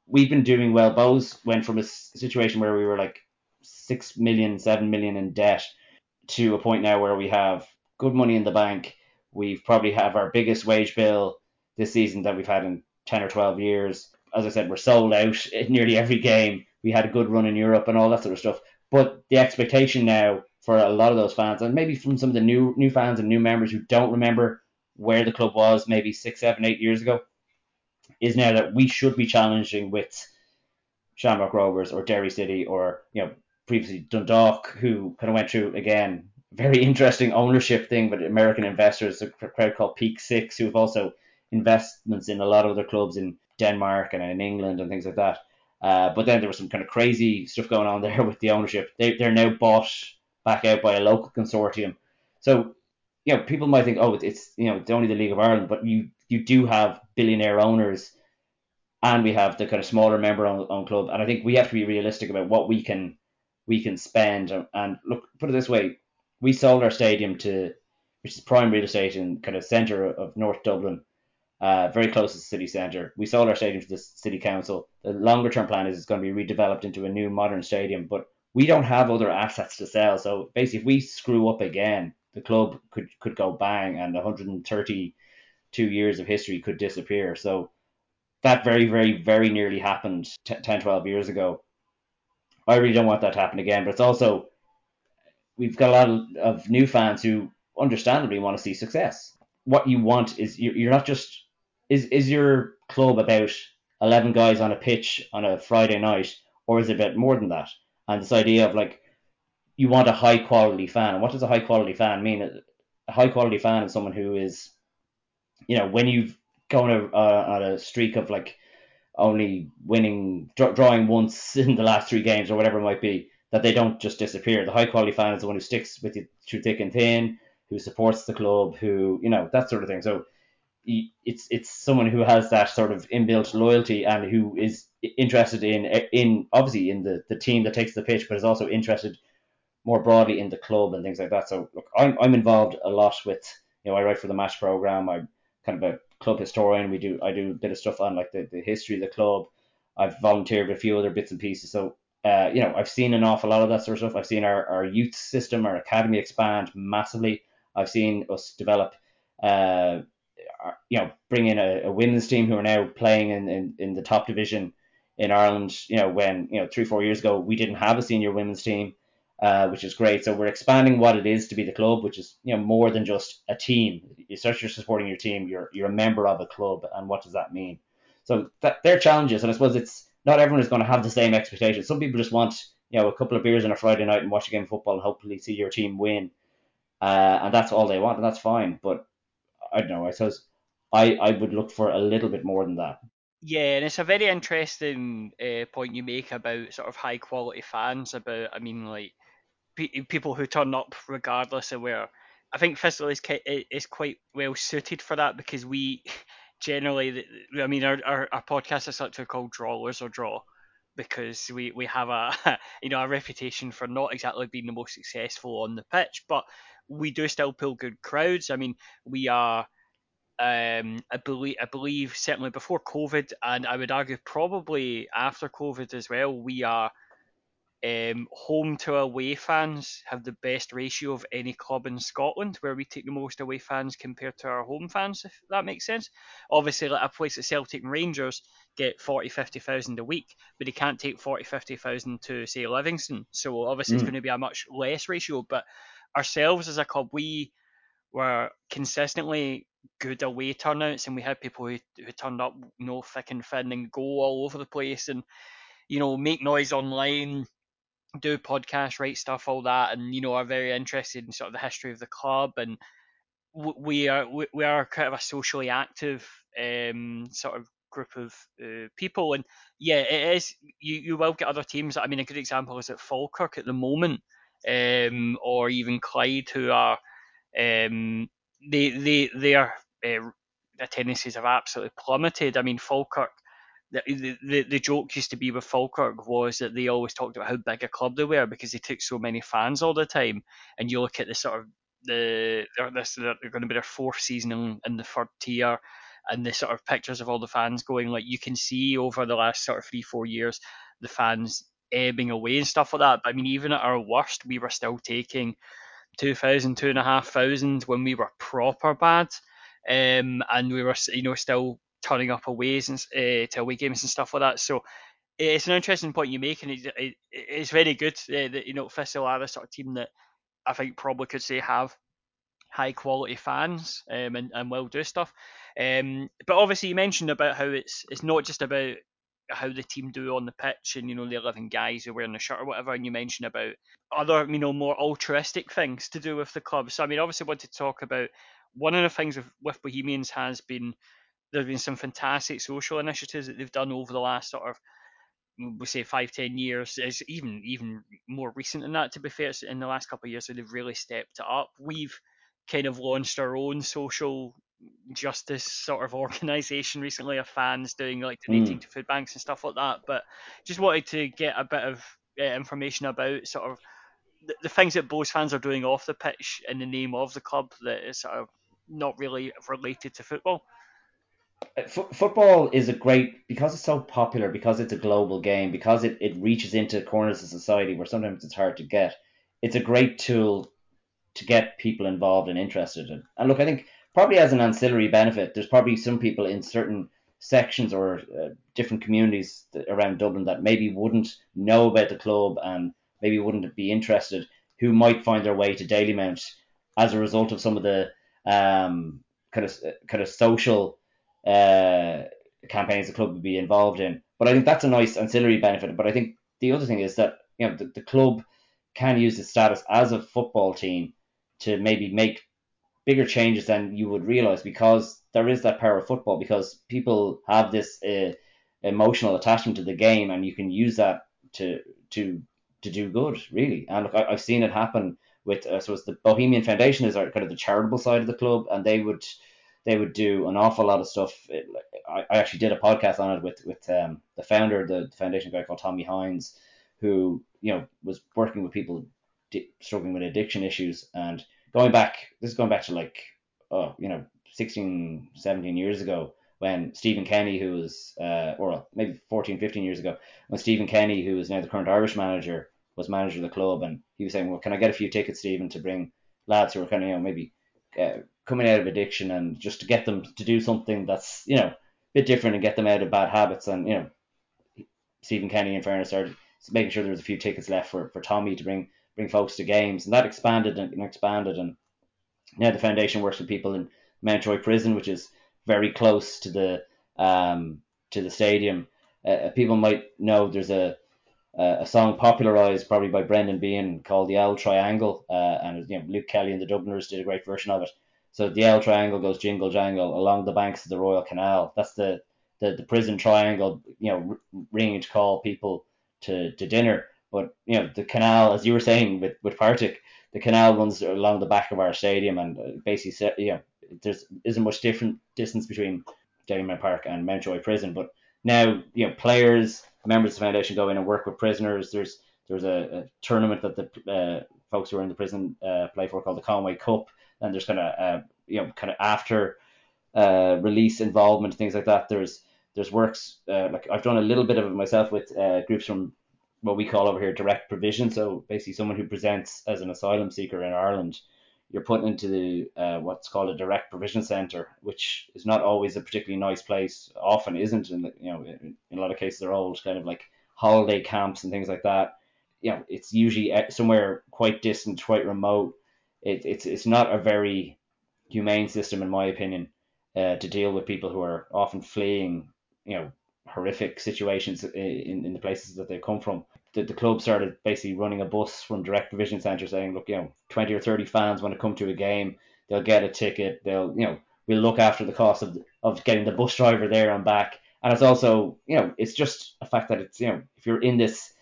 we've been doing well. Bohs went from a situation where we were like six million, seven million in debt to a point now where we have good money in the bank. We've probably have our biggest wage bill this season that we've had in 10 or 12 years. As I said, we're sold out in nearly every game. We had a good run in Europe and all that sort of stuff. But the expectation now for a lot of those fans, and maybe from some of the new new fans and new members who don't remember where the club was maybe six, seven, eight years ago, is now that we should be challenging with Shamrock Rovers or Derry City or you know previously Dundalk, who kind of went through again very interesting ownership thing, but American investors, a crowd called Peak Six, who have also investments in a lot of other clubs in Denmark and in England and things like that. Uh, but then there was some kind of crazy stuff going on there with the ownership. They, they're now bought back out by a local consortium. So, you know, people might think, oh, it's you know, it's only the League of Ireland, but you you do have billionaire owners, and we have the kind of smaller member owned club, and I think we have to be realistic about what we can we can spend. And look, put it this way, we sold our stadium to, which is prime real estate in kind of centre of North Dublin, uh, very close to the city centre. We sold our stadium to the city council. The longer term plan is it's going to be redeveloped into a new modern stadium, but we don't have other assets to sell. So basically, if we screw up again, the club could could go bang, and 132 years of history could disappear. So that very, very, very nearly happened 10, 12 years ago. I really don't want that to happen again, but it's also we've got a lot of, of new fans who understandably want to see success. What you want is you're not just is is your club about 11 guys on a pitch on a Friday night, or is it about more than that? And this idea of like you want a high quality fan. And what does a high quality fan mean? A high quality fan is someone who is, you know, when you've gone a, on a streak of like only winning, drawing once in the last three games or whatever it might be, that they don't just disappear. The high quality fan is the one who sticks with you through thick and thin, who supports the club, who you know that sort of thing. So it's it's someone who has that sort of inbuilt loyalty and who is interested in in obviously in the, the team that takes the pitch, but is also interested more broadly in the club and things like that. So look, I'm I'm involved a lot with you know I write for the match program. I'm kind of a club historian. We do I do a bit of stuff on like the, the history of the club. I've volunteered a few other bits and pieces. So uh, you know, I've seen an awful lot of that sort of stuff. I've seen our, our youth system, our academy expand massively. I've seen us develop, uh, you know, bring in a, a, women's team who are now playing in, in, in the top division in Ireland. You know, when you know three four years ago we didn't have a senior women's team, uh, which is great. So we're expanding what it is to be the club, which is you know more than just a team. You're supporting your team. You're you're a member of a club, and what does that mean? So that, they're challenges, and I suppose it's not everyone is going to have the same expectations. Some people just want you know a couple of beers on a Friday night and watch a game of football and hopefully see your team win, uh, and that's all they want, and that's fine. But I don't know. I suppose I I would look for a little bit more than that. Yeah, and it's a very interesting uh, point you make about sort of high quality fans. About I mean like pe- people who turn up regardless of where. I think Thistle is is quite well suited for that because we generally, I mean, our, our, our podcast is such called Drawlers or Draw because we, we have a you know a reputation for not exactly being the most successful on the pitch, but we do still pull good crowds. I mean, we are um, I believe I believe certainly before COVID, and I would argue probably after COVID as well, we are um, home to away fans have the best ratio of any club in Scotland, where we take the most away fans compared to our home fans, if that makes sense. Obviously, like a place like Celtic and Rangers get 40, 50,000 a week, but they can't take 40, 50,000 to, say, Livingston. So obviously, mm. it's going to be a much less ratio. But ourselves as a club, we were consistently good away turnouts, and we had people who, who turned up, you know, thick and thin and go all over the place and, you know, make noise online do podcasts, write stuff, all that, and you know are very interested in sort of the history of the club, and we are we we are kind of a socially active um, sort of group of uh, people, and yeah, it is. You you will get other teams. I mean, a good example is at Falkirk at the moment, um, or even Clyde, who are um, they they their uh, attendances have absolutely plummeted. I mean, Falkirk the, the, the joke used to be with Falkirk was that they always talked about how big a club they were because they took so many fans all the time. And you look at the sort of the they're, this they're going to be their fourth season in, in the third tier, and the sort of pictures of all the fans going like you can see over the last sort of three four years the fans ebbing away and stuff like that. But I mean, even at our worst, we were still taking 2,000, 2,500 when we were proper bad. Um, and we were, you know, still turning up away and, uh, to away games and stuff like that. So it's an interesting point you make, and it, it, it's very good uh, that, you know, Thistle are the sort of team that I think probably could say have high quality fans um, and, and will do stuff. Um, but obviously, you mentioned about how it's it's not just about how the team do on the pitch and you know the 11 guys who are wearing the shirt or whatever and you mentioned about other you know more altruistic things to do with the club. So i mean obviously I want to talk about one of the things with, with bohemians has been there have been some fantastic social initiatives that they've done over the last sort of mm, we say five ten years. Is even even more recent than that to be fair in the last couple of years so they've really stepped it up. We've kind of launched our own social justice sort of organisation recently of fans doing like donating mm. to food banks and stuff like that. But just wanted to get a bit of uh, information about sort of the, the, things that Bohs fans are doing off the pitch in the name of the club that is sort of not really related to football. Uh, F- football is a great because it's so popular because it's a global game because it, it reaches into corners of society where sometimes it's hard to get it's a great tool to get people involved and interested in and look i think probably as an ancillary benefit, there's probably some people in certain sections or uh, different communities around Dublin that maybe wouldn't know about the club and maybe wouldn't be interested, who might find their way to Dalymount as a result of some of the um, kind of kind of social uh, campaigns the club would be involved in. But I think that's a nice ancillary benefit. But I think the other thing is that you know the, the club can use its status as a football team to maybe make bigger changes than you would realize because there is that power of football because people have this uh, emotional attachment to the game and you can use that to to to do good really. And look, I, have seen it happen with uh, so it's the Bohemian Foundation is our, kind of the charitable side of the club and they would they would do an awful lot of stuff. I, I actually did a podcast on it with with um, the founder of the foundation guy called Tommy Hynes who you know was working with people struggling with addiction issues and going back, this is going back to like, oh, you know, 16, 17 years ago when Stephen Kenny, who was, uh, or maybe 14, 15 years ago, when Stephen Kenny, who is now the current Irish manager, was manager of the club, and he was saying, well, can I get a few tickets, Stephen, to bring lads who are kind of, you know, maybe uh, coming out of addiction and just to get them to do something that's, you know, a bit different and get them out of bad habits. And, you know, Stephen Kenny, in fairness, started making sure there was a few tickets left for, for Tommy to bring bring folks to games, and that expanded and, expanded. And now the foundation works with people in Mountjoy Prison, which is very close to the um, to the stadium. Uh, uh people might know there's a a song popularized probably by Brendan Behan called the Auld Triangle, uh, and you know Luke Kelly and the Dubliners did a great version of it. So the Auld Triangle goes jingle jangle along the banks of the Royal Canal. That's the the, the prison triangle, you know, ringing to call people to, to dinner. But you know, the canal, as you were saying with with Partick, the canal runs along the back of our stadium, and uh, basically, you know, there's isn't much different distance between Dalymount Park and Mountjoy Prison. But now, you know, players, members of the foundation go in and work with prisoners. There's there's a, a tournament that the uh, folks who are in the prison uh, play for called the Conway Cup, and there's kind of uh, you know kind of after uh, release involvement things like that. There's there's works uh, like I've done a little bit of it myself with uh, groups from what we call over here direct provision. So basically, someone who presents as an asylum seeker in Ireland, you're put into the uh, what's called a direct provision centre, which is not always a particularly nice place. Often isn't, and you know, in, in a lot of cases, they're old kind of like holiday camps and things like that. You know, it's usually somewhere quite distant, quite remote. It, it's it's not a very humane system, in my opinion, uh, to deal with people who are often fleeing, you know, horrific situations in, in the places that they come from. The, the club started basically running a bus from Direct Provision Centre saying, look, you know, 20 or 30 fans want to come to a game, they'll get a ticket, they'll, you know, we'll look after the cost of, of getting the bus driver there and back. And it's also, you know, it's just a fact that it's, you know, if you're in this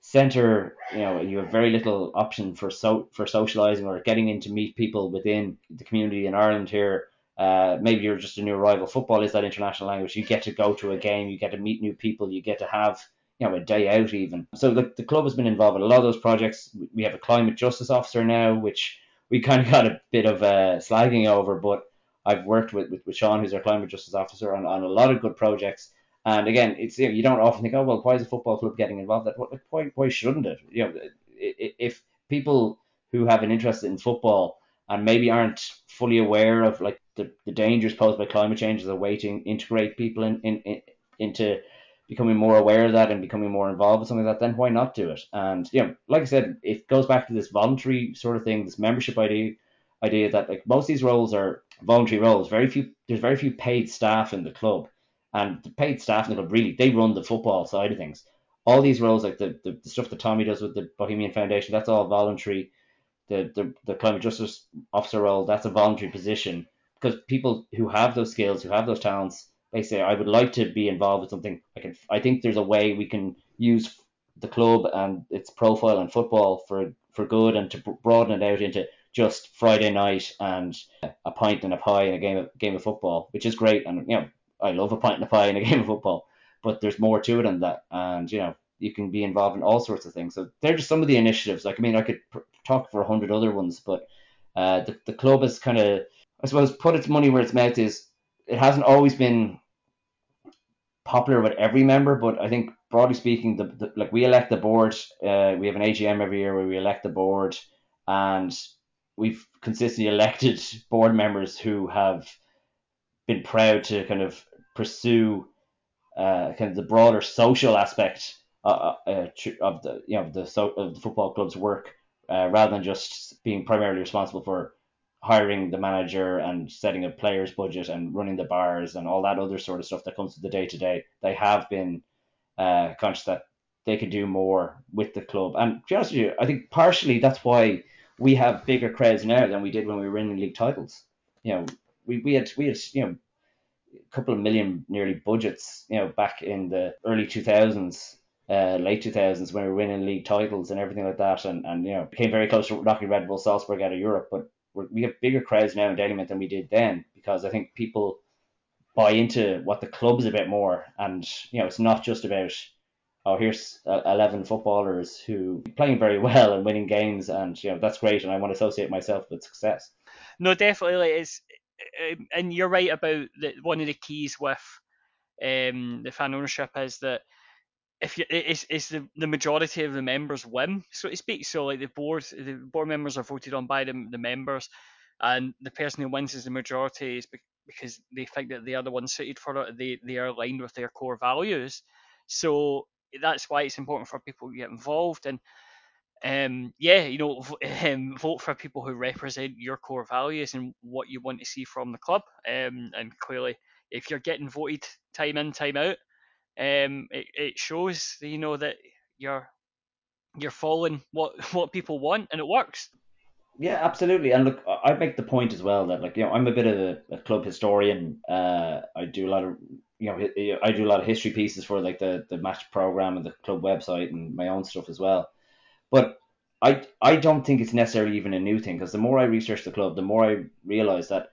center, you know, you have very little option for so for socializing or getting in to meet people within the community in Ireland here uh, maybe you're just a new arrival. Football is that international language. You get to go to a game, you get to meet new people, you get to have you know a day out even. So the, the club has been involved in a lot of those projects. We have a climate justice officer now, which we kind of got a bit of uh, slagging over, but I've worked with, with, with Sean, who's our climate justice officer, on, on a lot of good projects. And again, it's you, know, you don't often think, oh well, why is a football club getting involved? That why why shouldn't it? You know, if people who have an interest in football and maybe aren't fully aware of like the, the dangers posed by climate change as a way to integrate people in, in, in into becoming more aware of that and becoming more involved with something like that, then why not do it? And you know, like I said, it goes back to this voluntary sort of thing, this membership idea, idea that like most of these roles are voluntary roles. Very few, there's very few paid staff in the club, and the paid staff in the club really they run the football side of things. All these roles, like the, the, the stuff that Tommy does with the Bohemian Foundation, that's all voluntary. The, the the climate justice officer role, that's a voluntary position because people who have those skills, who have those talents, they say, I would like to be involved with something. I can, I think there's a way we can use the club and its profile and football for for good and to broaden it out into just Friday night and a pint and a pie and a game of game of football, which is great. And you know, I love a pint and a pie and a game of football, but there's more to it than that. And you know, you can be involved in all sorts of things. So they're just some of the initiatives. Like I mean, I could pr- talk for a hundred other ones, but uh, the the club has kind of, I suppose, put its money where its mouth is it hasn't always been popular with every member, but I think broadly speaking, the, the like we elect the board. Uh, we have an AGM every year where we elect the board, and we've consistently elected board members who have been proud to kind of pursue uh, kind of the broader social aspect uh, uh, uh of the you know the so, of the football club's work, uh, rather than just being primarily responsible for hiring the manager and setting a player's budget and running the bars and all that other sort of stuff that comes to the day to day. They have been uh, conscious that they could do more with the club. And to be honest with you, I think partially that's why we have bigger crowds now than we did when we were winning league titles. You know, we, we had we had you know a couple of million nearly budgets, you know, back in the early 2000s, uh, late 2000s when we were winning league titles and everything like that, and, and you know became very close to knocking Red Bull Salzburg out of Europe. But we have bigger crowds now in Dalymount than we did then because I think people buy into what the club's a bit more, and you know it's not just about oh here's 11 footballers who playing very well and winning games, and you know that's great, and I want to associate myself with success. No, definitely, like it's um, and you're right about that. One of the keys with um, the fan ownership is that if you, it's, it's the, the majority of the members whim, so to speak. So like the board, the board members are voted on by the, the members, and the person who wins is the majority is because they think that they are the ones suited for it. They they are aligned with their core values. So that's why it's important for people to get involved and. Um, yeah, you know, um, vote for people who represent your core values and what you want to see from the club. Um, and clearly, if you're getting voted time in, time out, um, it, it shows you know that you're you're following what what people want and it works. Yeah, absolutely. And look, I make the point as well that like you know I'm a bit of a, a club historian. Uh, I do a lot of you know I do a lot of history pieces for like the the match program and the club website and my own stuff as well. But I I don't think it's necessarily even a new thing because the more I research the club, the more I realize that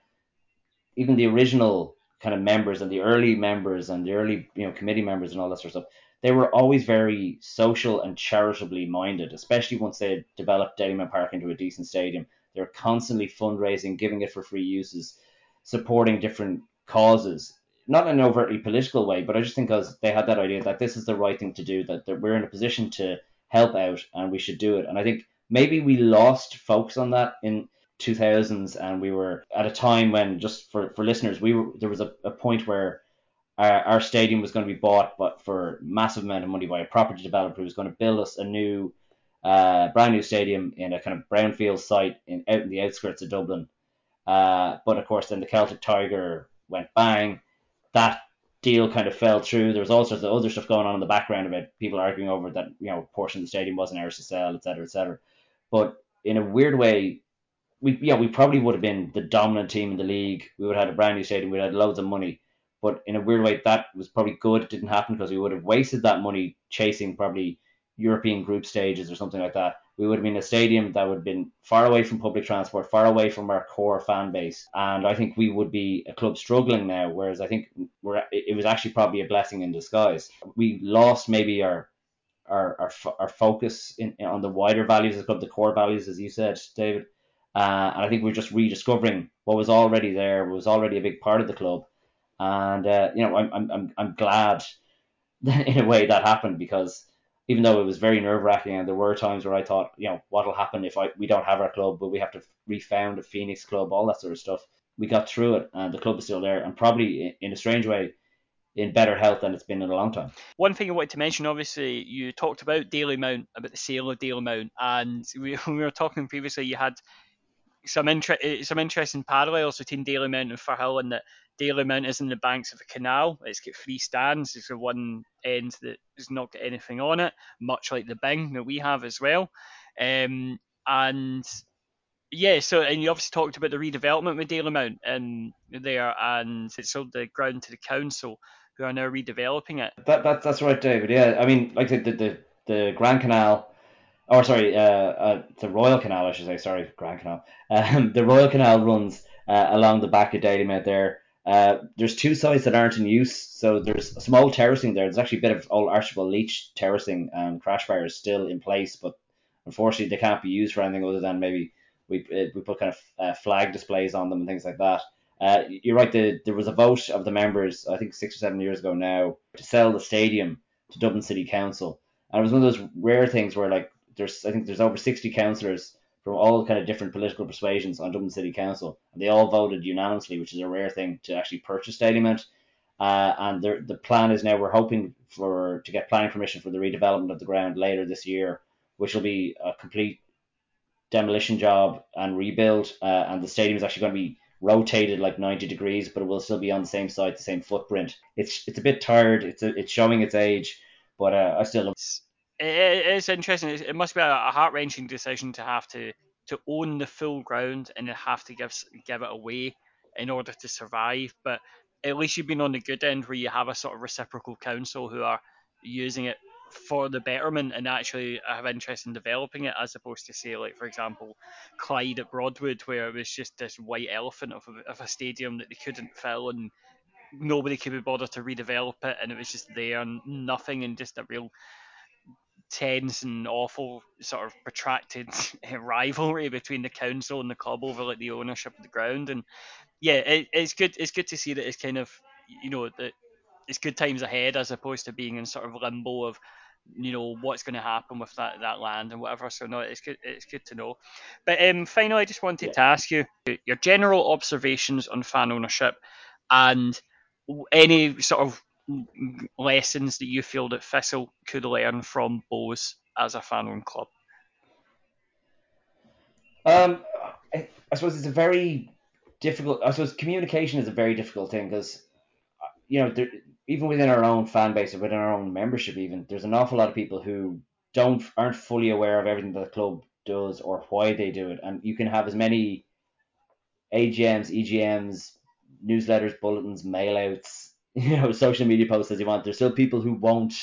even the original kind of members and the early members and the early you know committee members and all that sort of stuff, they were always very social and charitably minded, especially once they developed Dalymount Park into a decent stadium. They were constantly fundraising, giving it for free uses, supporting different causes. Not in an overtly political way, but I just think because they had that idea that this is the right thing to do, that, that we're in a position to help out and we should do it. And I think maybe we lost focus on that in 2000s and we were at a time when just for, for listeners we were there was a, a point where our, our stadium was going to be bought but for massive amount of money by a property developer who was going to build us a new uh, brand new stadium in a kind of brownfield site in out in the outskirts of Dublin. Uh, but of course then the Celtic Tiger went bang. That deal kind of fell through. There was all sorts of other stuff going on in the background about people arguing over that you know portion of the stadium wasn't ours to sell etc etc but in a weird way we yeah we probably would have been the dominant team in the league. We would have had a brand new stadium. we'd had loads of money, but in a weird way that was probably good. It didn't happen because we would have wasted that money chasing probably European group stages or something like that. We would have been a stadium that would have been far away from public transport, far away from our core fan base, and I think we would be a club struggling now. Whereas I think we're it was actually probably a blessing in disguise. We lost maybe our our our, our focus in, on the wider values of the club, the core values, as you said, David Uh, and I think we're just rediscovering what was already there, was already a big part of the club. And uh, you know, I'm I'm I'm glad in a way that happened because even though it was very nerve wracking and there were times where I thought, you know, what'll happen if I we don't have our club, but we have to refound a Phoenix club, all that sort of stuff. We got through it, and the club is still there, and probably in a strange way, in better health than it's been in a long time. One thing I wanted to mention, obviously, you talked about Dalymount, about the sale of Dalymount, and we, we were talking previously. You had some inter- some interesting parallels between Dalymount and Firhill, and that Dalymount is in the banks of a canal. It's got three stands. It's the one end that has not got anything on it, much like the Bing that we have as well. Um, and yeah, so and you obviously talked about the redevelopment with Dalymount and there, and it sold the ground to the council, who are now redeveloping it. That, that that's right, David. Yeah, I mean, like the the, the Grand Canal, or sorry, uh, uh, the Royal Canal, I should say. Sorry, Grand Canal. Um, the Royal Canal runs uh, along the back of Dalymount there. Uh, there's two sites that aren't in use, so there's small terracing there. There's actually a bit of old Archibald Leitch terracing and crash barriers still in place, but unfortunately they can't be used for anything other than maybe we uh, we put kind of uh, flag displays on them and things like that. Uh, you're right. The, there was a vote of the members, I think six or seven years ago now, to sell the stadium to Dublin City Council, and it was one of those rare things where like there's I think there's over 60 councillors from all kind of different political persuasions on Dublin City Council, and they all voted unanimously, which is a rare thing to actually purchase Dalymount. Uh, and the plan is now we're hoping for to get planning permission for the redevelopment of the ground later this year, which will be a complete demolition job and rebuild. Uh, and the stadium is actually going to be rotated like 90 degrees, but it will still be on the same site, the same footprint. It's it's a bit tired. It's a, it's showing its age, but uh, I still. Love- it is interesting. It must be a heart wrenching decision to have to to own the full ground and then have to give give it away in order to survive. But at least you've been on the good end where you have a sort of reciprocal council who are using it for the betterment and actually have interest in developing it, as opposed to say, like for example, Clyde at Broadwood, where it was just this white elephant of a, of a stadium that they couldn't fill and nobody could be bothered to redevelop it, and it was just there and nothing, and just a real tense and awful sort of protracted rivalry between the council and the club over like the ownership of the ground and yeah it, it's good it's good to see that it's kind of you know that it's good times ahead as opposed to being in sort of limbo of you know what's going to happen with that, that land and whatever so no it's good it's good to know but um finally i just wanted yeah. to ask you your general observations on fan ownership and any sort of lessons that you feel that Thistle could learn from Bohs as a fan owned club? Um, I, suppose it's a very difficult. I suppose communication is a very difficult thing because, you know, there, even within our own fan base or within our own membership, even there's an awful lot of people who don't aren't fully aware of everything that the club does or why they do it, and you can have as many AGMs, EGMs, newsletters, bulletins, mailouts, you know social media posts as you want. There's still people who won't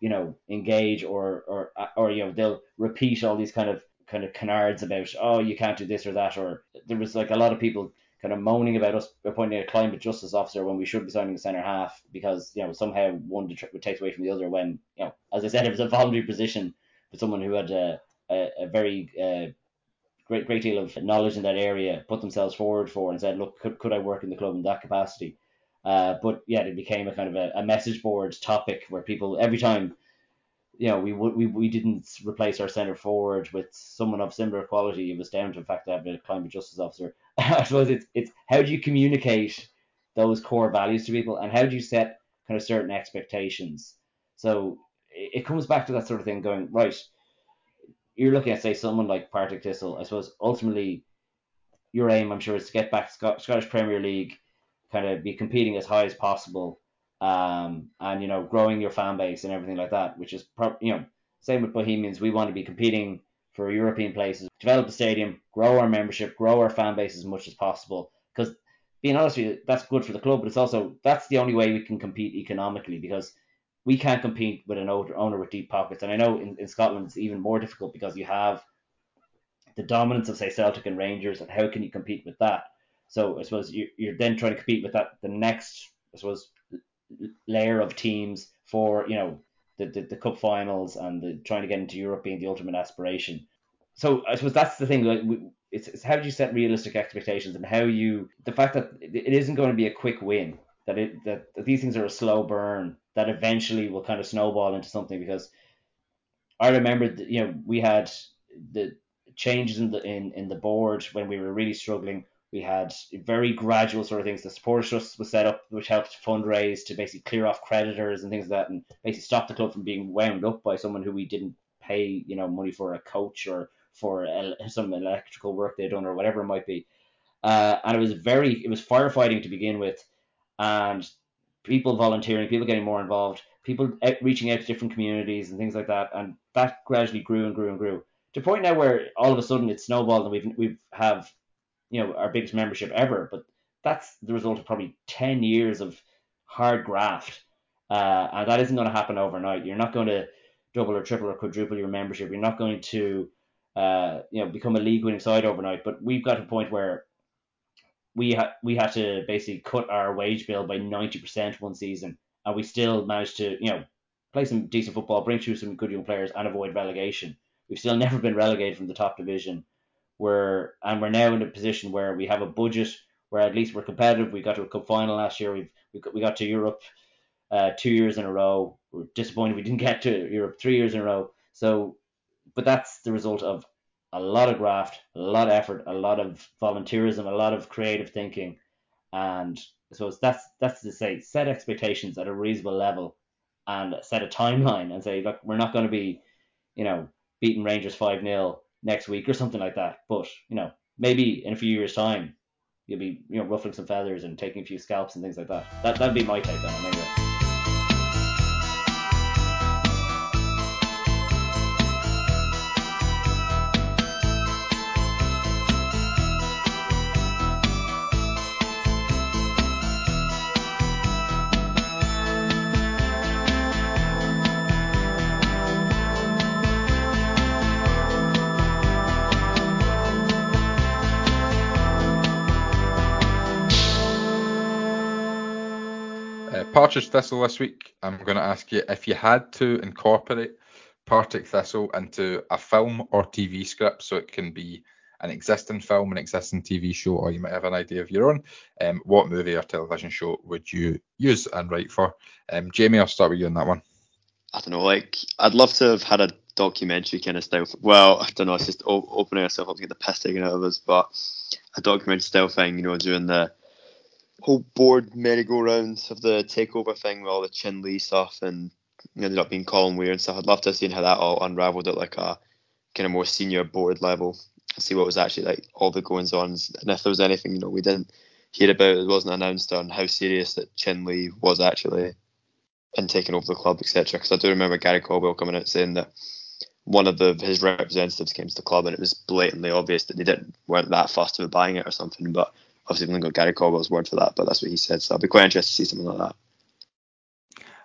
you know engage or or or you know they'll repeat all these kind of kind of canards about oh you can't do this or that or there was like a lot of people kind of moaning about us appointing a climate justice officer when we should be signing a centre half because you know somehow one would take away from the other when you know as I said it was a voluntary position for someone who had a a, a very uh, great great deal of knowledge in that area put themselves forward for and said look could, could I work in the club in that capacity uh, but yeah, it became a kind of a, a, message board topic where people every time, you know, we we we didn't replace our centre forward with someone of similar quality. It was down to the fact that I have been a climate justice officer. I suppose it's it's how do you communicate those core values to people and how do you set kind of certain expectations. So it, it comes back to that sort of thing. Going right, you're looking at say someone like Partick Thistle. I suppose ultimately your aim, I'm sure, is to get back Scottish Premier League kind of be competing as high as possible, um, and you know growing your fan base and everything like that. Which is pro- you know same with Bohemians. We want to be competing for European places, develop the stadium, grow our membership, grow our fan base as much as possible. Because being honest with you, that's good for the club, but it's also that's the only way we can compete economically because we can't compete with an owner with deep pockets. And I know in, in Scotland it's even more difficult because you have the dominance of say Celtic and Rangers, and how can you compete with that? So I suppose you're, you're then trying to compete with that the next I suppose layer of teams for you know the, the, the cup finals and the, trying to get into Europe being the ultimate aspiration. So I suppose that's the thing. Like it's, it's how do you set realistic expectations and how you the fact that it isn't going to be a quick win that it that, that these things are a slow burn that eventually will kind of snowball into something because I remember you know we had the changes in the in, in the board when we were really struggling we had very gradual sort of things. The supporters trust was set up, which helped fundraise to basically clear off creditors and things like that, and basically stop the club from being wound up by someone who we didn't pay, you know, money for a coach or for some electrical work they'd done or whatever it might be. Uh, and it was very, it was firefighting to begin with, and people volunteering, people getting more involved, people reaching out to different communities and things like that, and that gradually grew and grew and grew to point now where all of a sudden it's snowballed and we've we've have you know our biggest membership ever, but that's the result of probably ten years of hard graft, uh, and that isn't going to happen overnight. You're not going to double or triple or quadruple your membership. You're not going to uh, you know become a league winning side overnight. But we've got to a point where we had we had to basically cut our wage bill by ninety percent one season, and we still managed to you know play some decent football, bring through some good young players, and avoid relegation. We've still never been relegated from the top division we're and we're now in a position where we have a budget where at least we're competitive. We got to a cup final last year. We've we got, we got to Europe uh, two years in a row. We're disappointed we didn't get to Europe three years in a row. So, but that's the result of a lot of graft, a lot of effort, a lot of volunteerism, a lot of creative thinking, and so that's that's to say set expectations at a reasonable level and set a timeline and say look we're not going to be you know beating Rangers five 0 next week or something like that. But you know, maybe in a few years' time, you'll be you know ruffling some feathers and taking a few scalps and things like that. That that'd be my take on it anyway. Partick Thistle this week, I'm going to ask you if you had to incorporate Partick Thistle into a film or TV script, so it can be an existing film, an existing TV show, or you might have an idea of your own. Um, what movie or television show would you use and write for? Um, Jamie, I'll start with you on that one. I don't know, like I'd love to have had a documentary kind of style. Well, I don't know, it's just opening ourselves up to get the piss taken out of us, but a documentary style thing, you know, doing the whole board merry-go-rounds of the takeover thing with all the Chin Lee stuff and ended up being Colin Weir and stuff. I'd love to have seen how that all unravelled at like a kind of more senior board level and see what was actually like all the goings ons and if there was anything you know we didn't hear about it wasn't announced on how serious that Chin Lee was actually in taking over the club etc. Because I do remember Gary Caldwell coming out saying that one of the his representatives came to the club and it was blatantly obvious that they didn't weren't that fussed about buying it or something, but obviously we only got Gary Caldwell's word for that, but that's what he said. So I'll be quite interested to see something like that.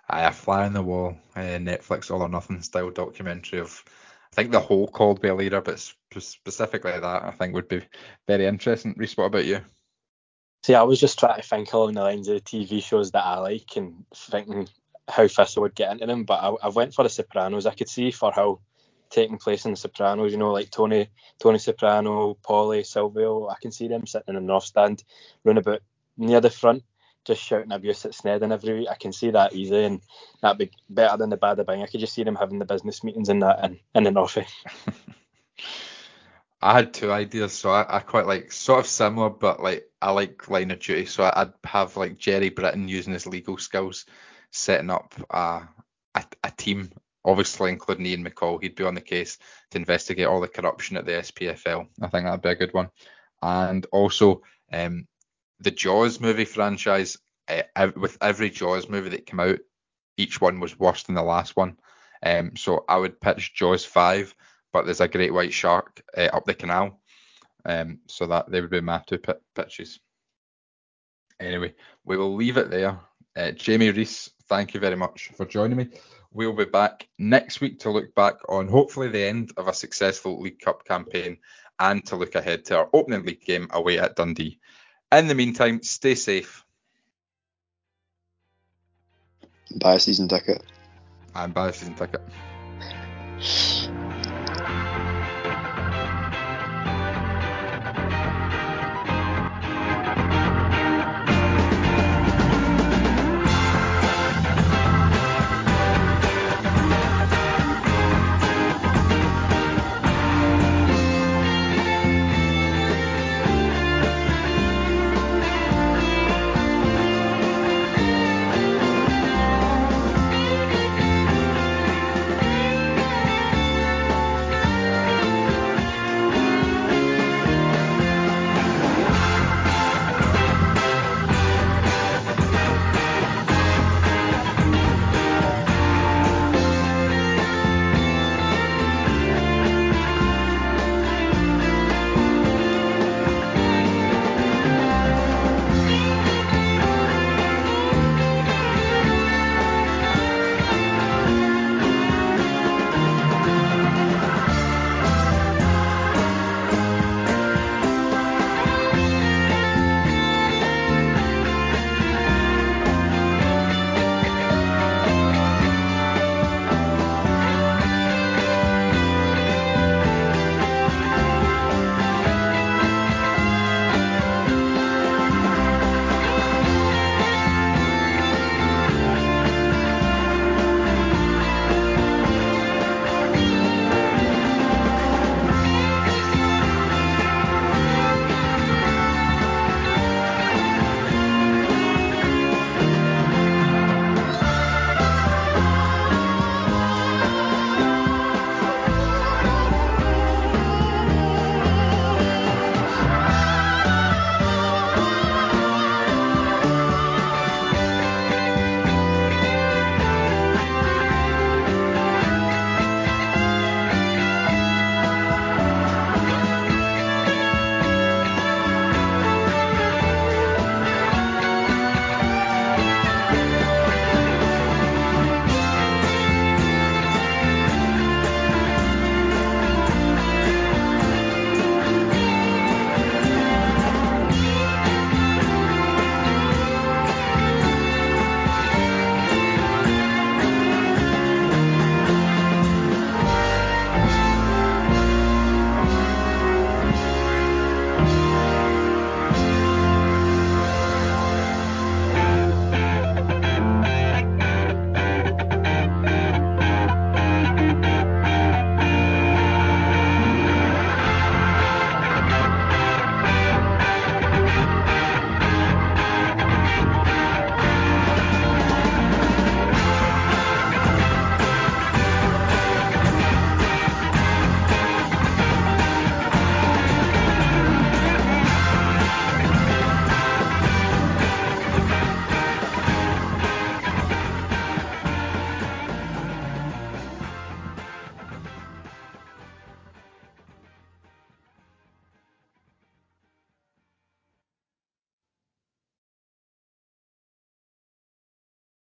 I a fly on the wall, uh, Netflix all or nothing style documentary of I think the whole Caldwell era, but specifically that I think would be very interesting. Reese, what about you? See, I was just trying to think along the lines of the TV shows that I like and thinking how Thistle would get into them, but I, I went for The Sopranos. I could see for how taking place in The Sopranos. You know, like Tony Tony Soprano, Paulie, Silvio. I can see them sitting in the north stand, running about near the front, just shouting abuse at Sneddon every week. I can see that easy, and that'd be better than the Bada Bing. I could just see them having the business meetings in that in, in the north. I had two ideas, so I, I, quite like sort of similar, but like I like line of duty. So I'd have like Gerry Britton using his legal skills, setting up a, a, a team obviously including Ian McCall, he'd be on the case to investigate all the corruption at the SPFL. I think that'd be a good one. And also, um, the Jaws movie franchise, uh, with every Jaws movie that came out, each one was worse than the last one. Um, so I would pitch Jaws 5, but there's a great white shark uh, up the canal. Um, so that they would be my two pitches. Anyway, we will leave it there. Uh, Jamie Rees, thank you very much for joining me. We'll be back next week to look back on hopefully the end of a successful League Cup campaign and to look ahead to our opening league game away at Dundee. In the meantime, stay safe. Buy a season ticket. And buy a season ticket.